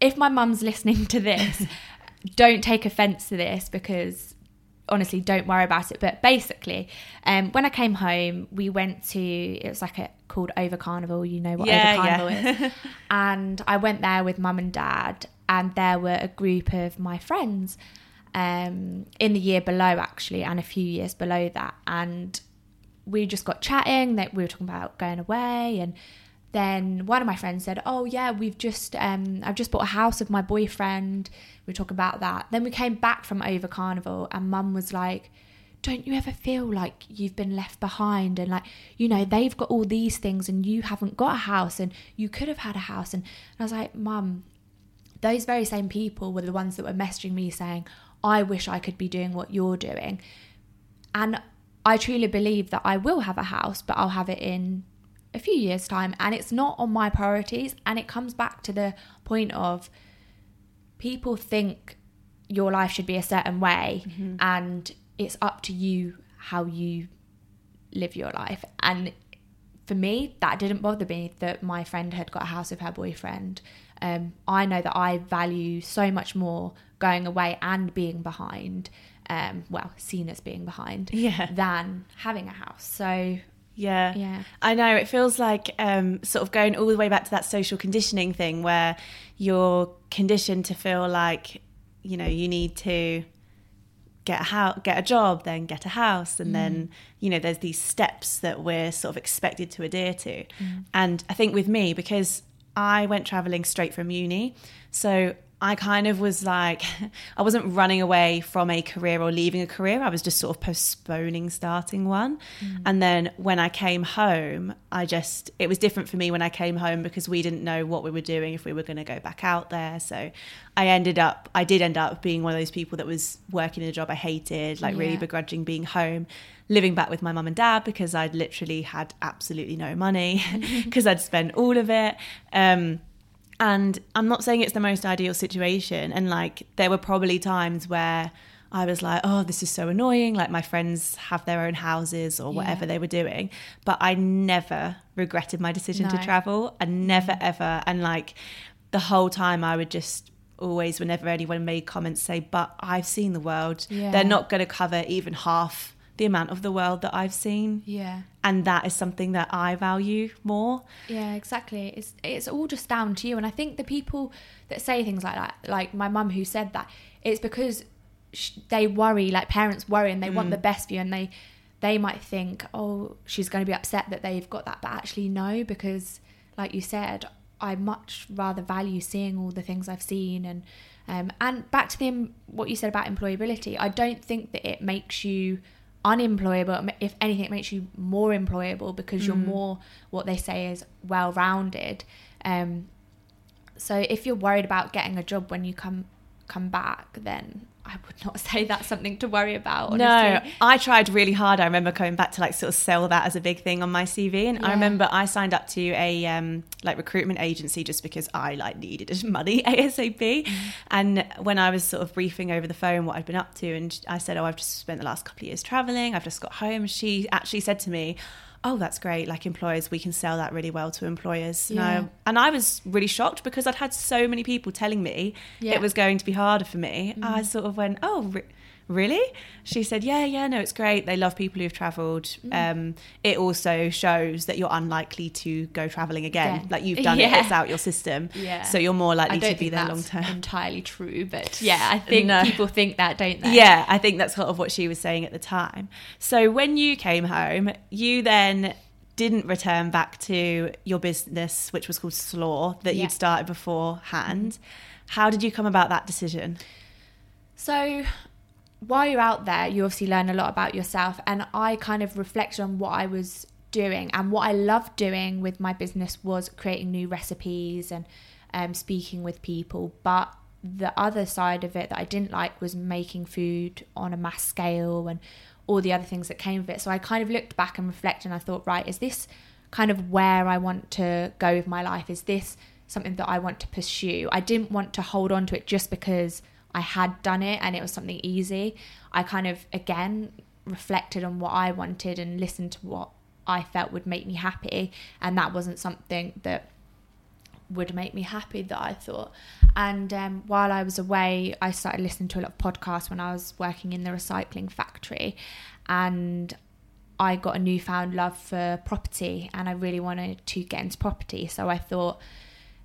if my mum's listening to this, [LAUGHS] don't take offence to this because honestly, don't worry about it. But basically, um, when I came home, we went to it was like a called Over Carnival. You know what Yeah, Over Carnival yeah. is, [LAUGHS] and I went there with mum and dad, and there were a group of my friends. Um, in the year below, actually, and a few years below that, and we just got chatting that we were talking about going away and then one of my friends said oh yeah we've just um i've just bought a house with my boyfriend we talk about that then we came back from over carnival and mum was like don't you ever feel like you've been left behind and like you know they've got all these things and you haven't got a house and you could have had a house and, and i was like mum those very same people were the ones that were messaging me saying i wish i could be doing what you're doing and I truly believe that I will have a house, but I'll have it in a few years' time. And it's not on my priorities. And it comes back to the point of people think your life should be a certain way, and it's up to you how you live your life. And for me, that didn't bother me that my friend had got a house with her boyfriend. Um, I know that I value so much more going away and being behind, um, well, seen as being behind, Yeah. than having a house. So, Yeah. yeah. I know it feels like um, sort of going all the way back to that social conditioning thing where you're conditioned to feel like you know you need to get a house, get a job, then get a house, and then you know there's these steps that we're sort of expected to adhere to. And I think with me because I went traveling straight from uni, so I kind of was like, [LAUGHS] I wasn't running away from a career or leaving a career. I was just sort of postponing starting one. And then when I came home, I just, it was different for me when I came home because we didn't know what we were doing, if we were going to go back out there. So I ended up, I did end up being one of those people that was working in a job I hated, like really begrudging being home, living back with my mum and dad because I'd literally had absolutely no money [LAUGHS] [LAUGHS] because I'd spent all of it. Um, and I'm not saying it's the most ideal situation. And like, there were probably times where I was like, oh, this is so annoying. Like, my friends have their own houses or whatever Yeah. they were doing. But I never regretted my decision to travel. I mm. never, ever. And like, the whole time I would just always, whenever anyone made comments, say, but I've seen the world. Yeah. They're not going to cover even half the amount of the world that I've seen. Yeah. And that is something that I value more. Yeah, exactly. It's it's all just down to you. And I think the people that say things like that, like my mum who said that, it's because they worry, like parents worry, and they want the best for you, and they they might think, oh, she's going to be upset that they've got that, but actually no, because like you said, I much rather value seeing all the things I've seen, and um, and back to the what you said about employability. I don't think that it makes you unemployable if anything it makes you more employable because you're more what they say is well rounded um so if you're worried about getting a job when you come come back then I would not [LAUGHS] say that's something to worry about. Honestly. No, I tried really hard. I remember coming back to like sort of sell that as a big thing on my CV, and Yeah. I remember I signed up to a um, like recruitment agency just because I like needed [LAUGHS] money [LAUGHS] ASAP. Mm. And when I was sort of briefing over the phone what I'd been up to, and I said, "Oh, I've just spent the last couple of years traveling. I've just got home," she actually said to me. Oh, that's great. Like employers, we can sell that really well to employers. Yeah. No. And I was really shocked because I'd had so many people telling me Yeah. it was going to be harder for me. Mm. I sort of went, oh, re- really? She said, yeah, yeah, no, it's great. They love people who've travelled. Mm. Um, it also shows that you're unlikely to go travelling again. Again. Like you've done [LAUGHS] Yeah. it, it's out your system. Yeah. So you're more likely to be there long term. entirely true, but yeah, I think No. people think that, don't they? Yeah, I think that's sort of what she was saying at the time. So when you came home, you then didn't return back to your business, which was called Slaw, that Yeah. you'd started beforehand. How did you come about that decision? So while you're out there, you obviously learn a lot about yourself. And I kind of reflected on what I was doing. And what I loved doing with my business was creating new recipes and um, speaking with people. But the other side of it that I didn't like was making food on a mass scale and all the other things that came with it. So I kind of looked back and reflected and I thought, right, is this kind of where I want to go with my life? Is this something that I want to pursue? I didn't want to hold on to it just because I had done it and it was something easy. I kind of, again, reflected on what I wanted and listened to what I felt would make me happy. And that wasn't something that would make me happy that I thought. And um, while I was away, I started listening to a lot of podcasts when I was working in the recycling factory. And I got a newfound love for property and I really wanted to get into property. So I thought,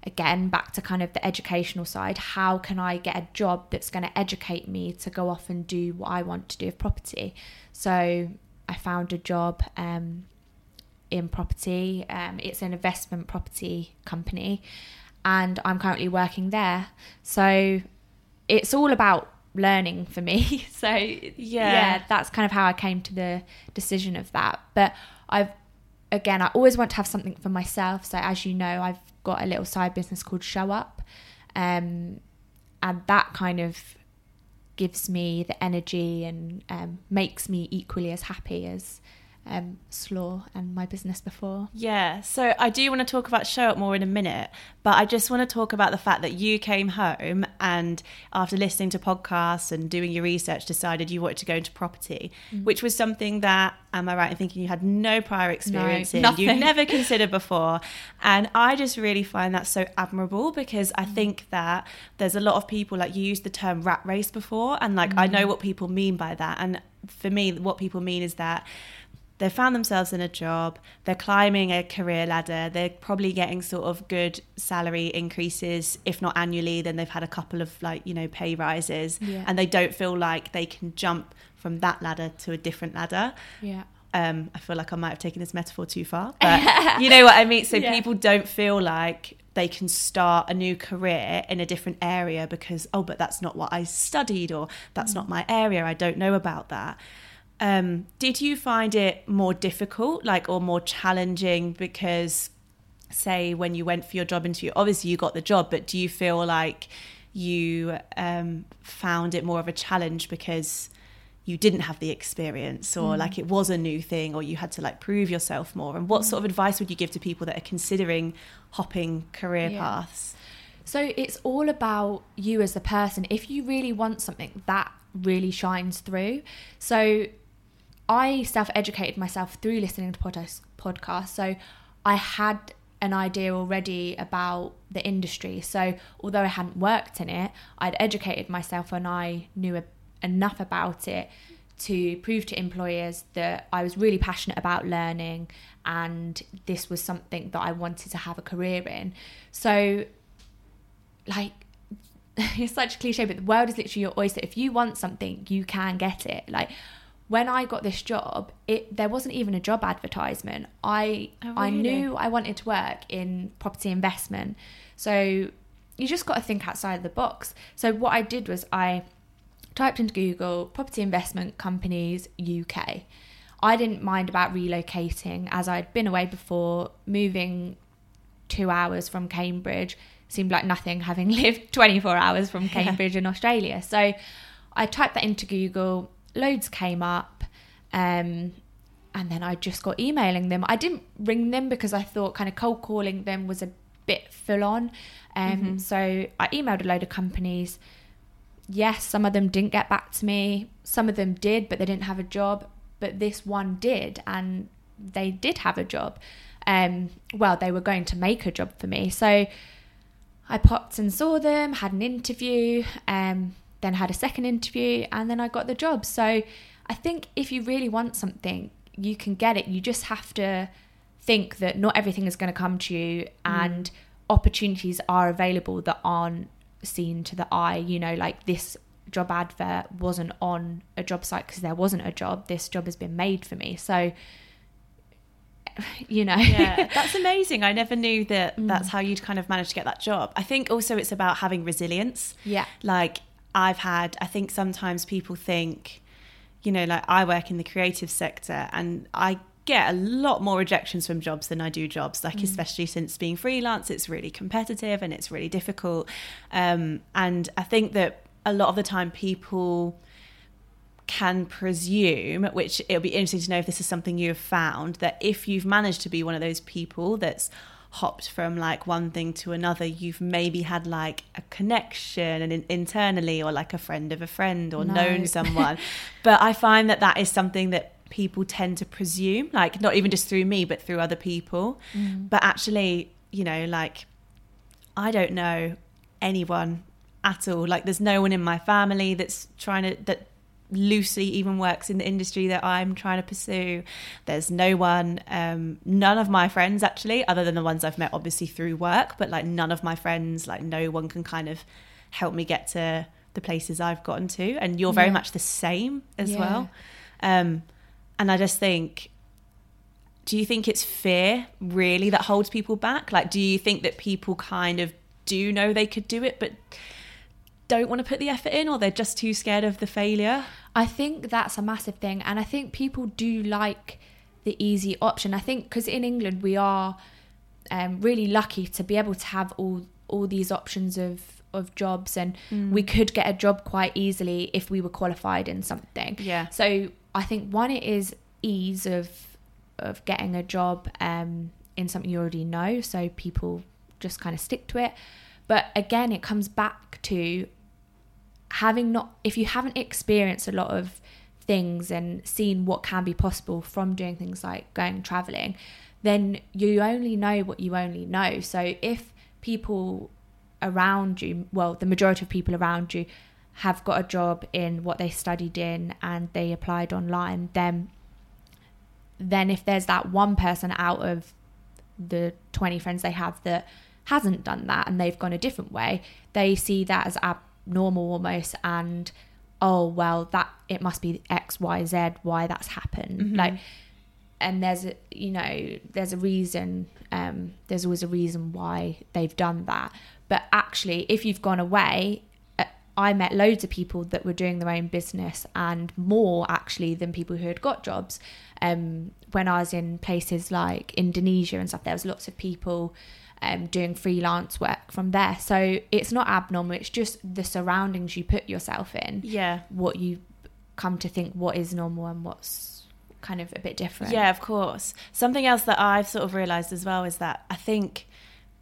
again, back to kind of the educational side, how can I get a job that's going to educate me to go off and do what I want to do with property? So I found a job um, in property. Um, it's an investment property company, and I'm currently working there. So it's all about learning for me. [LAUGHS] so yeah. that's kind of how I came to the decision of that. But I've again, I always want to have something for myself. So as you know, I've got a little side business called Show Up, um, and that kind of gives me the energy and um, makes me equally as happy as um, Slaw and my business before. Yeah, so I do want to talk about Show Up more in a minute, but I just want to talk about the fact that you came home and after listening to podcasts and doing your research decided you wanted to go into property, mm. which was something that, am I right in thinking you had no prior experience in, nothing. you've never [LAUGHS] considered before. And I just really find that so admirable because I mm. think that there's a lot of people, like you used the term rat race before, and like I mm. know what people mean by that. And for me, what people mean is that they've found themselves in a job, they're climbing a career ladder, they're probably getting sort of good salary increases, if not annually, then they've had a couple of like, you know, pay rises, Yeah. and they don't feel like they can jump from that ladder to a different ladder. Yeah. Um, I feel like I might have taken this metaphor too far, but [LAUGHS] you know what I mean? So Yeah. people don't feel like they can start a new career in a different area because, oh, but that's not what I studied or that's not my area. I don't know about that. Um, did you find it more difficult, like, or more challenging because, say, when you went for your job interview, obviously you got the job, but do you feel like you um, found it more of a challenge because you didn't have the experience or like it was a new thing or you had to like prove yourself more? And what sort of advice would you give to people that are considering hopping career Yeah. paths? So it's all about you as the person. If you really want something, that really shines through. So I self educated myself through listening to podcasts. podcasts. So I had an idea already about the industry. So although I hadn't worked in it, I'd educated myself and I knew a, enough about it to prove to employers that I was really passionate about learning and this was something that I wanted to have a career in. So like [LAUGHS] it's such a cliche, but the world is literally your oyster. If you want something, you can get it. Like when I got this job, it there wasn't even a job advertisement. I Oh, I knew I wanted to work in property investment. So you just got to think outside the box. So what I did was I typed into Google property investment companies UK. I didn't mind about relocating as I'd been away before, moving two hours from Cambridge seemed like nothing having [LAUGHS] lived 24 hours from Cambridge in Australia. So I typed that into Google, loads came up. Um, and then I just got emailing them. I didn't ring them because I thought kind of cold calling them was a bit full on. Um, Mm-hmm. So I emailed a load of companies. Yes, some of them didn't get back to me. Some of them did, but they didn't have a job. But this one did, and they did have a job. Um, well, they were going to make a job for me. So I popped and saw them, had an interview, um, then had a second interview, and then I got the job. So I think if you really want something, you can get it. You just have to think that not everything is going to come to you, and opportunities are available that aren't seen to the eye. You know, like this job advert wasn't on a job site because there wasn't a job. This job has been made for me. So, [LAUGHS] you know, yeah, [LAUGHS] that's amazing. I never knew that Mm. that's how you'd kind of manage to get that job. I think also it's about having resilience. yeah, Like I've had, I think sometimes people think, you know, like I work in the creative sector and I get a lot more rejections from jobs than I do jobs. Like especially since being freelance, it's really competitive and it's really difficult. Um, and I think that a lot of the time people can presume, which it'll be interesting to know if this is something you have found, that if you've managed to be one of those people that's hopped from like one thing to another, you've maybe had like a connection and in- internally, or like a friend of a friend, or No. known someone. [LAUGHS] but I find that that is something that people tend to presume, like not even just through me, but through other people. Mm. But actually, you know, like I don't know anyone at all. Like there's no one in my family that's trying to that loosely even works in the industry that I'm trying to pursue. There's no one, um, none of my friends actually, other than the ones I've met obviously through work, but like none of my friends, like no one can kind of help me get to the places I've gotten to. And you're very Yeah. much the same as Yeah. well. Um, and I just think do you think it's fear really that holds people back? Like, do you think that people kind of do know they could do it, but don't want to put the effort in, or they're just too scared of the failure? I think that's a massive thing, and I think people do like the easy option. I think because in England we are um, really lucky to be able to have all all these options of of jobs, and we could get a job quite easily if we were qualified in something. Yeah. So I think one it is ease of of getting a job um, in something you already know, so people just kind of stick to it. But again, it comes back to having not if you haven't experienced a lot of things and seen what can be possible from doing things like going traveling then you only know what you only know. So if people around you well the majority of people around you have got a job in what they studied in and they applied online then then if there's that one person out of the 20 friends they have that hasn't done that and they've gone a different way they see that as abnormal almost and oh well that it must be x y z why that's happened. Like and there's a you know there's a reason um there's always a reason why they've done that. But actually if you've gone away uh, I met loads of people that were doing their own business and more actually than people who had got jobs. Um, when I was in places like Indonesia and stuff, there was lots of people um, doing freelance work from there. So it's not abnormal, it's just the surroundings you put yourself in, Yeah. what you come to think what is normal and what's kind of a bit different. Yeah, of course. Something else that I've sort of realized as well is that I think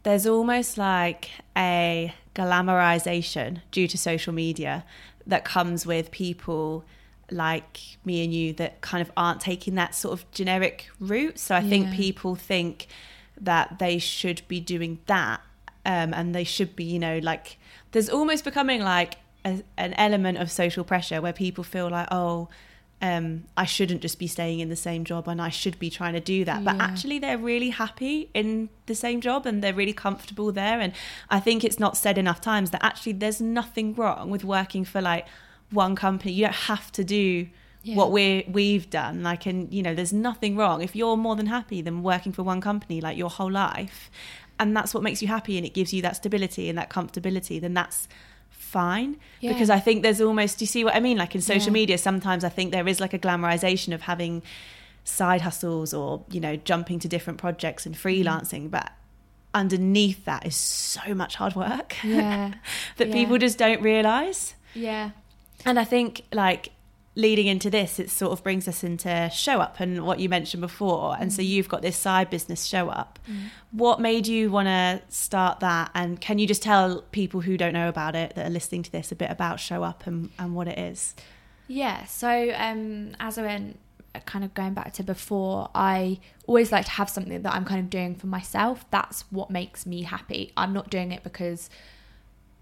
there's almost like a glamorization due to social media that comes with people like me and you that kind of aren't taking that sort of generic route. So I think people think that they should be doing that um, and they should be, you know, like there's almost becoming like a, an element of social pressure where people feel like, oh, um, I shouldn't just be staying in the same job and I should be trying to do that. But Yeah. actually, they're really happy in the same job and they're really comfortable there. And I think it's not said enough times that actually there's nothing wrong with working for like one company. You don't have to do Yeah. what we we've done. Like, and you know, there's nothing wrong if you're more than happy than working for one company like your whole life, and that's what makes you happy and it gives you that stability and that comfortability. Then that's fine Yeah. because I think there's almost you see what I mean like in social Yeah. media sometimes I think there is like a glamorization of having side hustles or you know jumping to different projects and Mm-hmm. freelancing but underneath that is so much hard work Yeah. [LAUGHS] that people just don't realize Yeah. And I think like leading into this, it sort of brings us into show up and what you mentioned before. And so Mm. you've got this side business show up. What made you want to start that? And can you just tell people who don't know about it that are listening to this a bit about show up and, and what it is? Yeah, so um, as I went kind of going back to before, I always like to have something that I'm kind of doing for myself. That's what makes me happy. I'm not doing it because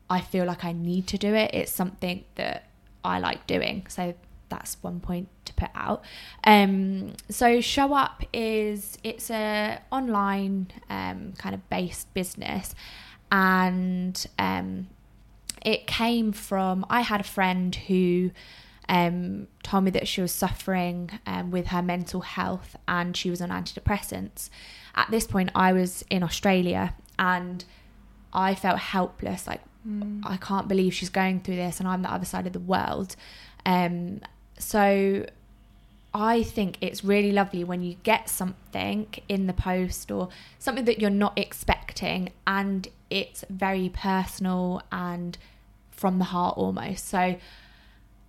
I feel like I need to do it. It's something that I like doing. So that's one point to put out. Um, so show up is it's a online um, kind of based business, and um, it came from I had a friend who um, told me that she was suffering um, with her mental health and she was on antidepressants. At this point, I was in Australia and I felt helpless. Like, I can't believe she's going through this and I'm the other side of the world. Um, so I think it's really lovely when you get something in the post or something that you're not expecting and it's very personal and from the heart almost. So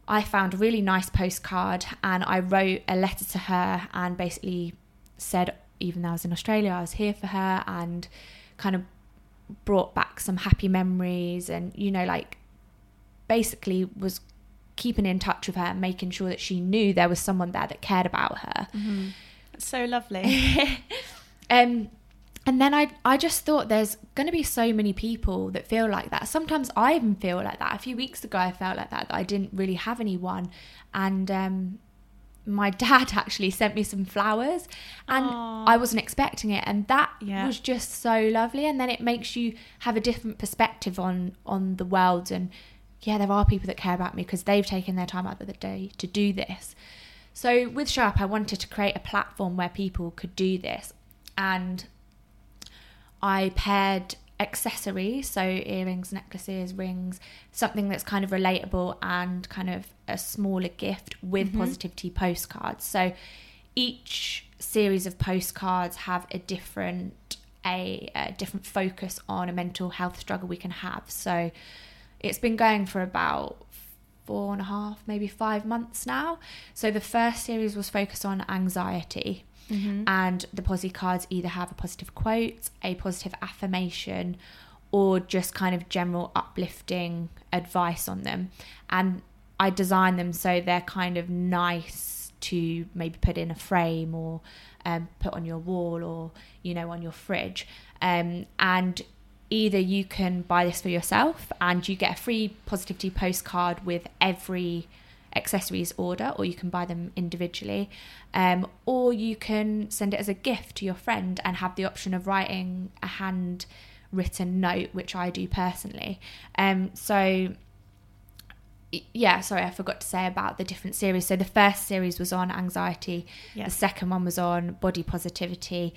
I found a really nice postcard and I wrote a letter to her and basically said, even though I was in Australia, I was here for her and kind of brought back some happy memories and, you know, like basically was keeping in touch with her, making sure that she knew there was someone there that cared about her. It's so lovely. [LAUGHS] Um, and then I, I just thought there's going to be so many people that feel like that. Sometimes I even feel like that. A few weeks ago, I felt like that, that I didn't really have anyone. And um, my [LAUGHS] dad actually sent me some flowers and Aw. I wasn't expecting it. And that Yeah. was just so lovely. And then it makes you have a different perspective on, on the world. And yeah, there are people that care about me because they've taken their time out of the day to do this. So with Show Up, I wanted to create a platform where people could do this. And I paired accessories, so earrings, necklaces, rings, something that's kind of relatable and kind of a smaller gift with mm-hmm. positivity postcards. So each series of postcards have a different a, a different focus on a mental health struggle we can have. So it's been going for about four and a half, maybe five months now. So the first series was focused on anxiety and the posi cards either have a positive quote, a positive affirmation, or just kind of general uplifting advice on them. And I design them so they're kind of nice to maybe put in a frame or um, put on your wall or you know on your fridge. Um, and either you can buy this for yourself and you get a free positivity postcard with every accessories order or you can buy them individually um, or you can send it as a gift to your friend and have the option of writing a hand written note which i do personally. Um, so yeah sorry i forgot to say about the different series. So the first series was on anxiety. Yeah. the second one was on body positivity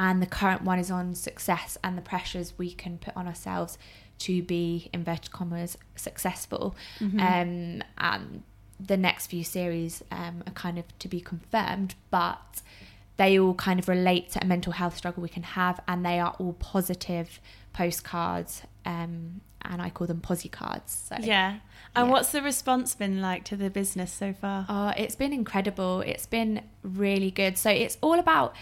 and the current one is on success and the pressures we can put on ourselves to be inverted commas successful um, and the next few series um, are kind of to be confirmed but they all kind of relate to a mental health struggle we can have and they are all positive postcards um, and i call them posi cards so Yeah. And Yeah. what's the response been like to the business so far? Oh, it's been incredible. It's been really good. So it's all about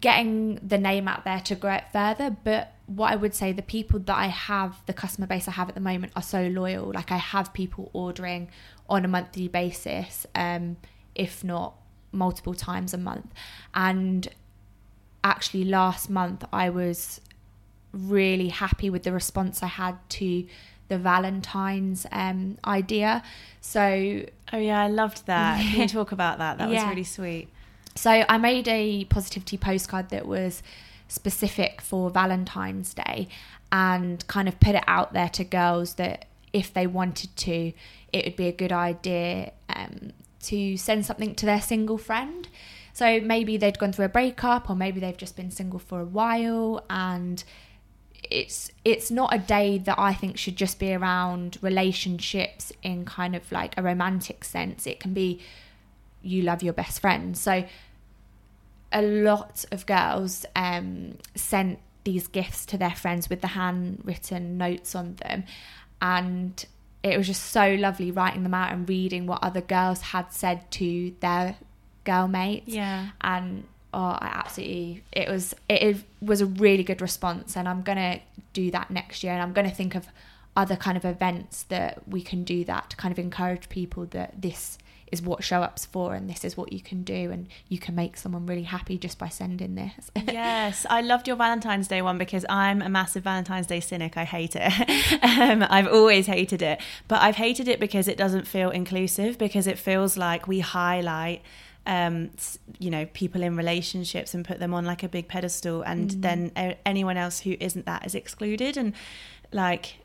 getting the name out there to grow it further. But what I would say, the people that I have, the customer base I have at the moment, are so loyal. Like I have people ordering on a monthly basis, um, if not multiple times a month. And actually, last month I was really happy with the response I had to the Valentine's um, idea. So Oh yeah, I loved that. Can you [LAUGHS] talk about that? That was really sweet. So I made a positivity postcard that was specific for Valentine's Day and kind of put it out there to girls that if they wanted to, it would be a good idea um, to send something to their single friend. So maybe they'd gone through a breakup or maybe they've just been single for a while and it's it's not a day that I think should just be around relationships in kind of like a romantic sense. It can be you love your best friend. So a lot of girls um, sent these gifts to their friends with the handwritten notes on them, and it was just so lovely writing them out and reading what other girls had said to their girl mates. Yeah. And oh, I absolutely it was it was a really good response, and I'm gonna do that next year, and I'm gonna think of other kind of events that we can do that to kind of encourage people that this is what show up's for and this is what you can do and you can make someone really happy just by sending this. [LAUGHS] Yes i loved your valentine's day one because i'm a massive valentine's day cynic. I hate it. [LAUGHS] Um, i've always hated it but i've hated it because it doesn't feel inclusive because it feels like we highlight um, you know people in relationships and put them on like a big pedestal and mm. then anyone else who isn't that is excluded and like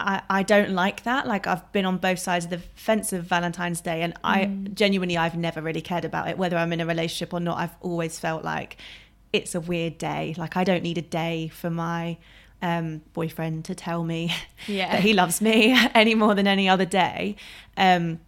I, I don't like that. Like I've been on both sides of the fence of Valentine's Day, and I mm. genuinely I've never really cared about it, whether I'm in a relationship or not. I've always felt like it's a weird day. Like I don't need a day for my um, boyfriend to tell me [LAUGHS] yeah. that he loves me [LAUGHS] any more than any other day. Um,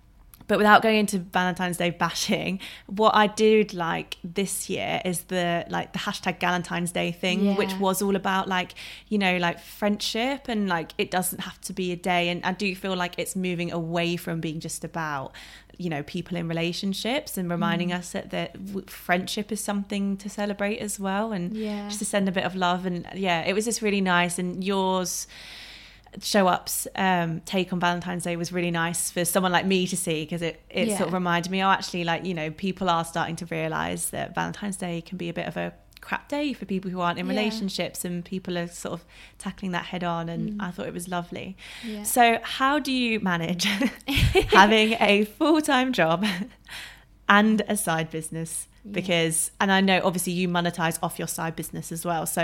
but without going into Valentine's Day bashing, what I did like this year is the like the hashtag Galentine's Day thing, yeah. which was all about like, you know, like friendship and like it doesn't have to be a day. And I do feel like it's moving away from being just about you know people in relationships and reminding mm. us that that friendship is something to celebrate as well and yeah. just to send a bit of love and yeah it was just really nice and yours show ups um, take on Valentine's Day was really nice for someone like me to see because it, it yeah. sort of reminded me, oh, actually, like, you know, people are starting to realize that Valentine's Day can be a bit of a crap day for people who aren't in yeah. relationships and people are sort of tackling that head on and mm. I thought it was lovely. Yeah. So how do you manage [LAUGHS] [LAUGHS] having a full-time job and a side business? Because and I know obviously you monetize off your side business as well. So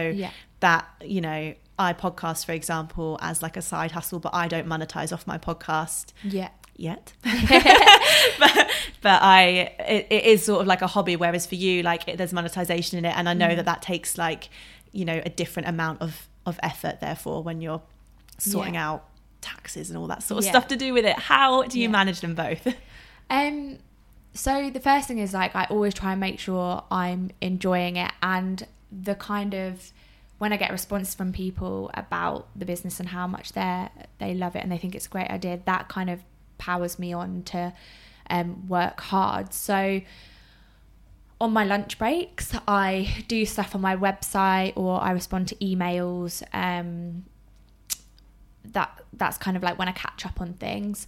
that, you know, I podcast, for example, as like a side hustle, but I don't monetize off my podcast. Yeah. Yet, [LAUGHS] [LAUGHS] but, but I it, it is sort of like a hobby. Whereas for you, like it, there's monetization in it, and I know mm. that that takes like you know a different amount of of effort. Therefore, when you're sorting yeah. out taxes and all that sort of yeah. stuff to do with it, how do you yeah. manage them both? [LAUGHS] Um, so the first thing is like I always try and make sure I'm enjoying it, and the kind of when I get responses from people about the business and how much they they love it and they think it's a great idea, that kind of powers me on to um, work hard. So on my lunch breaks, I do stuff on my website or I respond to emails. Um, that that's kind of like when I catch up on things.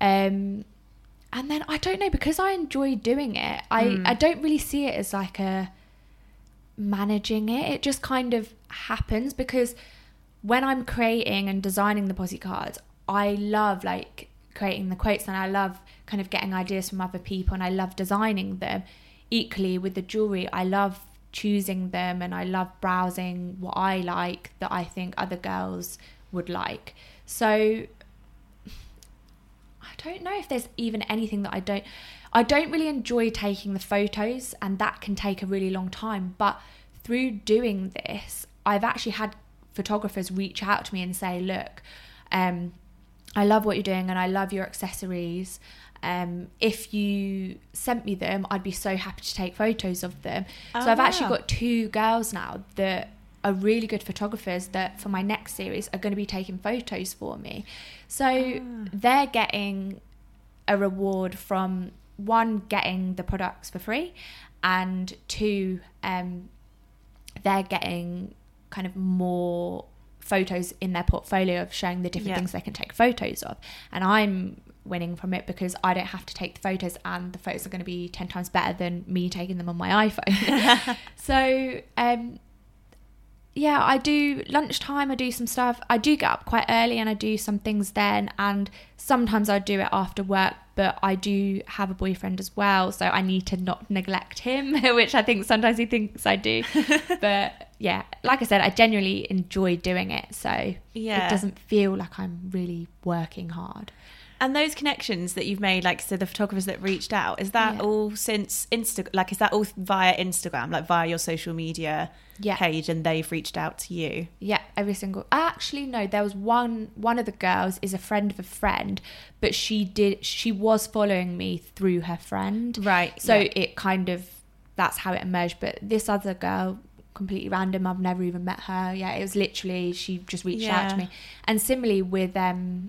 Um, and then I don't know because I enjoy doing it. I mm. I don't really see it as like a managing it. It just kind of happens because when I'm creating and designing the posi cards, I love like creating the quotes and I love kind of getting ideas from other people and I love designing them. Equally with the jewelry, I love choosing them and I love browsing what I like that I think other girls would like. So [SIGHS] I don't know if there's even anything that I don't I don't really enjoy taking the photos, and that can take a really long time. But through doing this, I've actually had photographers reach out to me and say, Look, um, I love what you're doing and I love your accessories. Um, if you sent me them, I'd be so happy to take photos of them. Oh, so I've actually got two girls now that are really good photographers that for my next series are going to be taking photos for me. So oh. they're getting a reward from one getting the products for free and two um, they're getting kind of more photos in their portfolio of showing the different yeah. things they can take photos of and i'm winning from it because i don't have to take the photos and the photos are going to be 10 times better than me taking them on my iphone [LAUGHS] so um, yeah, I do lunchtime, I do some stuff. I do get up quite early and I do some things then. And sometimes I do it after work, but I do have a boyfriend as well. So I need to not neglect him, [LAUGHS] which I think sometimes he thinks I do. [LAUGHS] but yeah, like I said, I genuinely enjoy doing it. So yeah. it doesn't feel like I'm really working hard. And those connections that you've made, like so the photographers that reached out, is that yeah. all since Insta? Like, is that all via Instagram, like via your social media yeah. page, and they've reached out to you? Yeah, every single. Actually, no. There was one. One of the girls is a friend of a friend, but she did. She was following me through her friend, right? So yeah. it kind of that's how it emerged. But this other girl, completely random. I've never even met her. Yeah, it was literally she just reached out to me. And similarly with um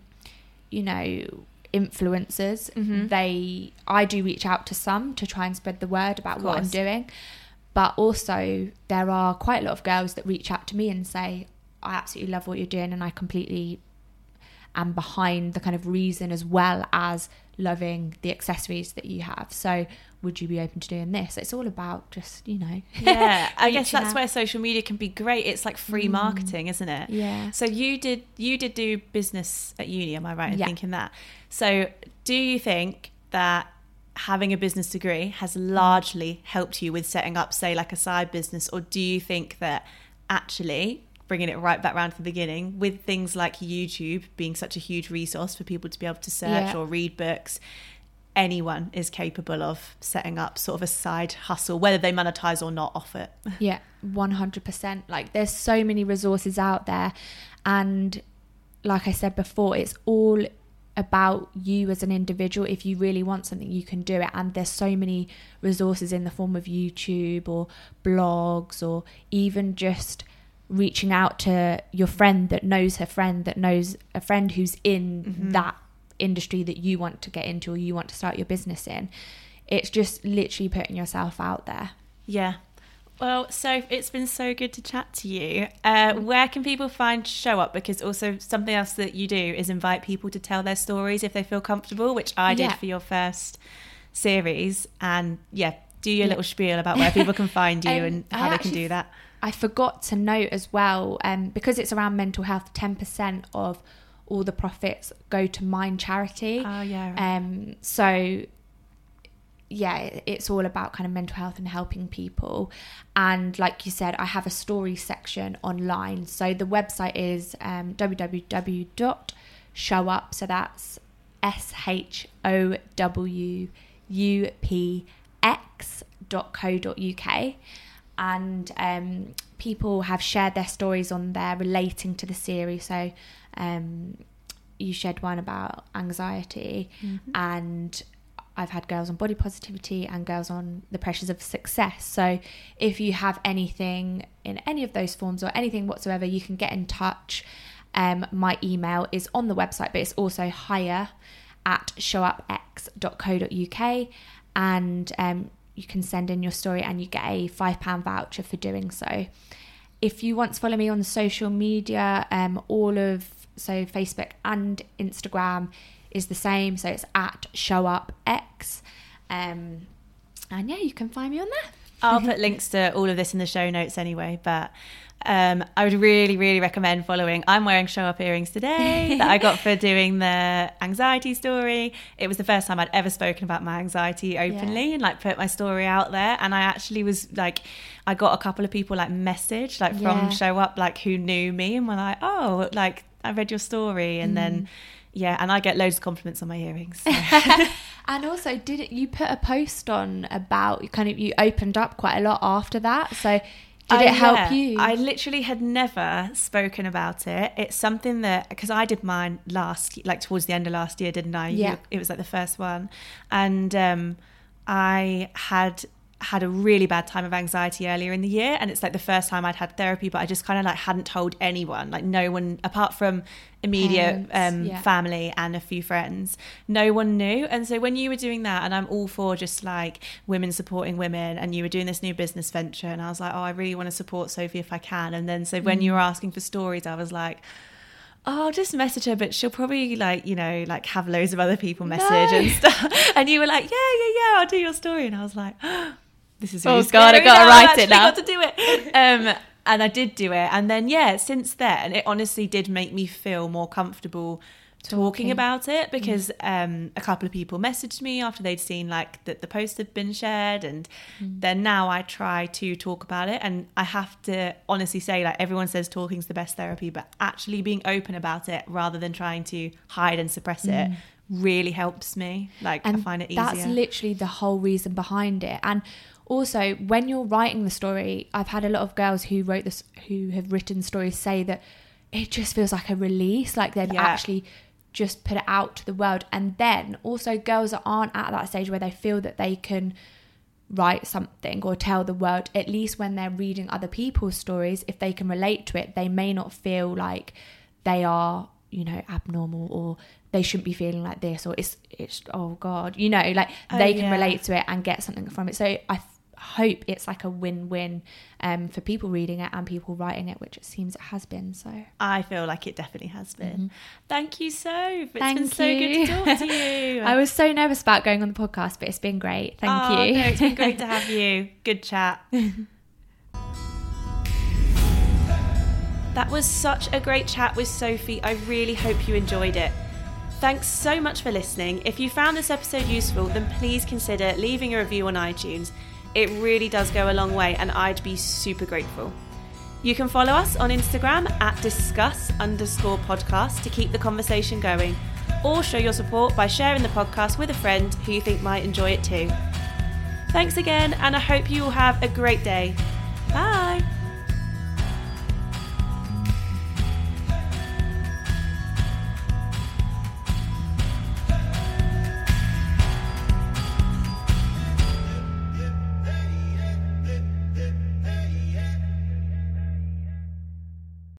you know, influencers. Mhm. They, I do reach out to some to try and spread the word about what I'm doing. But also, there are quite a lot of girls that reach out to me and say, I absolutely love what you're doing, and I completely am behind the kind of reason as well as loving the accessories that you have. So, would you be open to doing this? It's all about just, you know, [LAUGHS] Yeah, I guess that's out. where social media can be great. It's like free Mm. marketing, isn't it? yeah. So you did you did do business at uni, am I right in Yeah. thinking that? So do you think that having a business degree has largely helped you with setting up, say, like a side business, or do you think that actually bringing it right back round to the beginning with things like YouTube being such a huge resource for people to be able to search Yeah. or read books, anyone is capable of setting up sort of a side hustle, whether they monetize or not off it? [LAUGHS] Yeah, 100%. Like, there's so many resources out there. And like I said before, it's all about you as an individual. If you really want something, you can do it. And there's so many resources in the form of YouTube or blogs or even just reaching out to your friend that knows her friend that knows a friend who's in Mhm. that industry that you want to get into or you want to start your business in. It's just literally putting yourself out there. Yeah. Well, so it's been so good to chat to you. Uh, where can people find Show Up? Because also something else that you do is invite people to tell their stories if they feel comfortable, which I did Yeah. for your first series. And yeah, do your Yeah. little spiel about where people can find you [LAUGHS] Um, and I how they can do that. I forgot to note as well, um, because it's around mental health, 10% of all the profits go to Mind Charity. Oh yeah. Um, so, yeah, it's all about kind of mental health and helping people. And like you said, I have a story section online. So the website is um, www.showup. So that's S H O W U P X dot co dot uk and um, people have shared their stories on there relating to the series so um, you shared one about anxiety Mm-hmm. and I've had girls on body positivity and girls on the pressures of success. So if you have anything in any of those forms or anything whatsoever, you can get in touch. Um, my email is on the website, but it's also higher at showupx.co.uk and um, you can send in your story and you get a £5 voucher for doing so. If you want to follow me on social media, um, all of so Facebook and Instagram is the same. So it's at Show showupx. Um, and yeah, you can find me on there. I'll [LAUGHS] put links to all of this in the show notes anyway, but um, I would really, really recommend following. I'm wearing show up earrings today that I got for [LAUGHS] doing the anxiety story. It was the first time I'd ever spoken about my anxiety openly and like put my story out there. And I actually was like, I got a couple of people like message like from Yeah. show up like who knew me and were like, oh, like I read your story, and then. Yeah, and I get loads of compliments on my earrings. so. [LAUGHS] [LAUGHS] And also, did it, you put a post on about you kind of you opened up quite a lot after that? So did Oh, it help yeah. you? I literally had never spoken about it. It's something that because I did mine last, like towards the end of last year, didn't I? Yeah. it was like the first one, and um, I had had a really bad time of anxiety earlier in the year, and it's like the first time I'd had therapy, but I just kind of like hadn't told anyone, like no one apart from immediate Parents, um, yeah. family and a few friends. No one knew. And so when you were doing that, and I'm all for just like women supporting women, and you were doing this new business venture, and I was like, oh, I really want to support Sophie if I can. And then so when Mm. you were asking for stories, I was like, oh, I'll just message her, but she'll probably like, you know, like have loads of other people message No. and stuff. [LAUGHS] And you were like, yeah, yeah, yeah, I'll do your story. And I was like, [GASPS] this is Oh, really God, I gotta write it now. got to do it. [LAUGHS] Um, and I did do it. And then, yeah, since then, it honestly did make me feel more comfortable talking, Talking. about it because um, a couple of people messaged me after they'd seen like that the post had been shared and then now I try to talk about it and I have to honestly say like everyone says talking's the best therapy but actually being open about it rather than trying to hide and suppress it really helps me like I find it easier That's literally the whole reason behind it. And also, when you're writing the story, I've had a lot of girls who wrote this, who have written stories, say that it just feels like a release, like they've Yeah. actually just put it out to the world. And then also, girls that aren't at that stage where they feel that they can write something or tell the world, at least when they're reading other people's stories, if they can relate to it, they may not feel like they are you know abnormal or they shouldn't be feeling like this or it's it's oh god you know like Oh, they can yeah. relate to it and get something from it so i hope it's like a win-win um for people reading it and people writing it which it seems it has been so I feel like it definitely has been. Thank you so. It's been Thank so good to talk to you. [LAUGHS] i was so nervous about going on the podcast but it's been great thank Oh, you no, it's been great to have [LAUGHS] you. Good chat. That was such a great chat with Sophie. I really hope you enjoyed it. Thanks so much for listening. If you found this episode useful, then please consider leaving a review on iTunes. It really does go a long way, and I'd be super grateful. You can follow us on Instagram at discuss underscore podcast to keep the conversation going, or show your support by sharing the podcast with a friend who you think might enjoy it too. Thanks again, and I hope you all have a great day.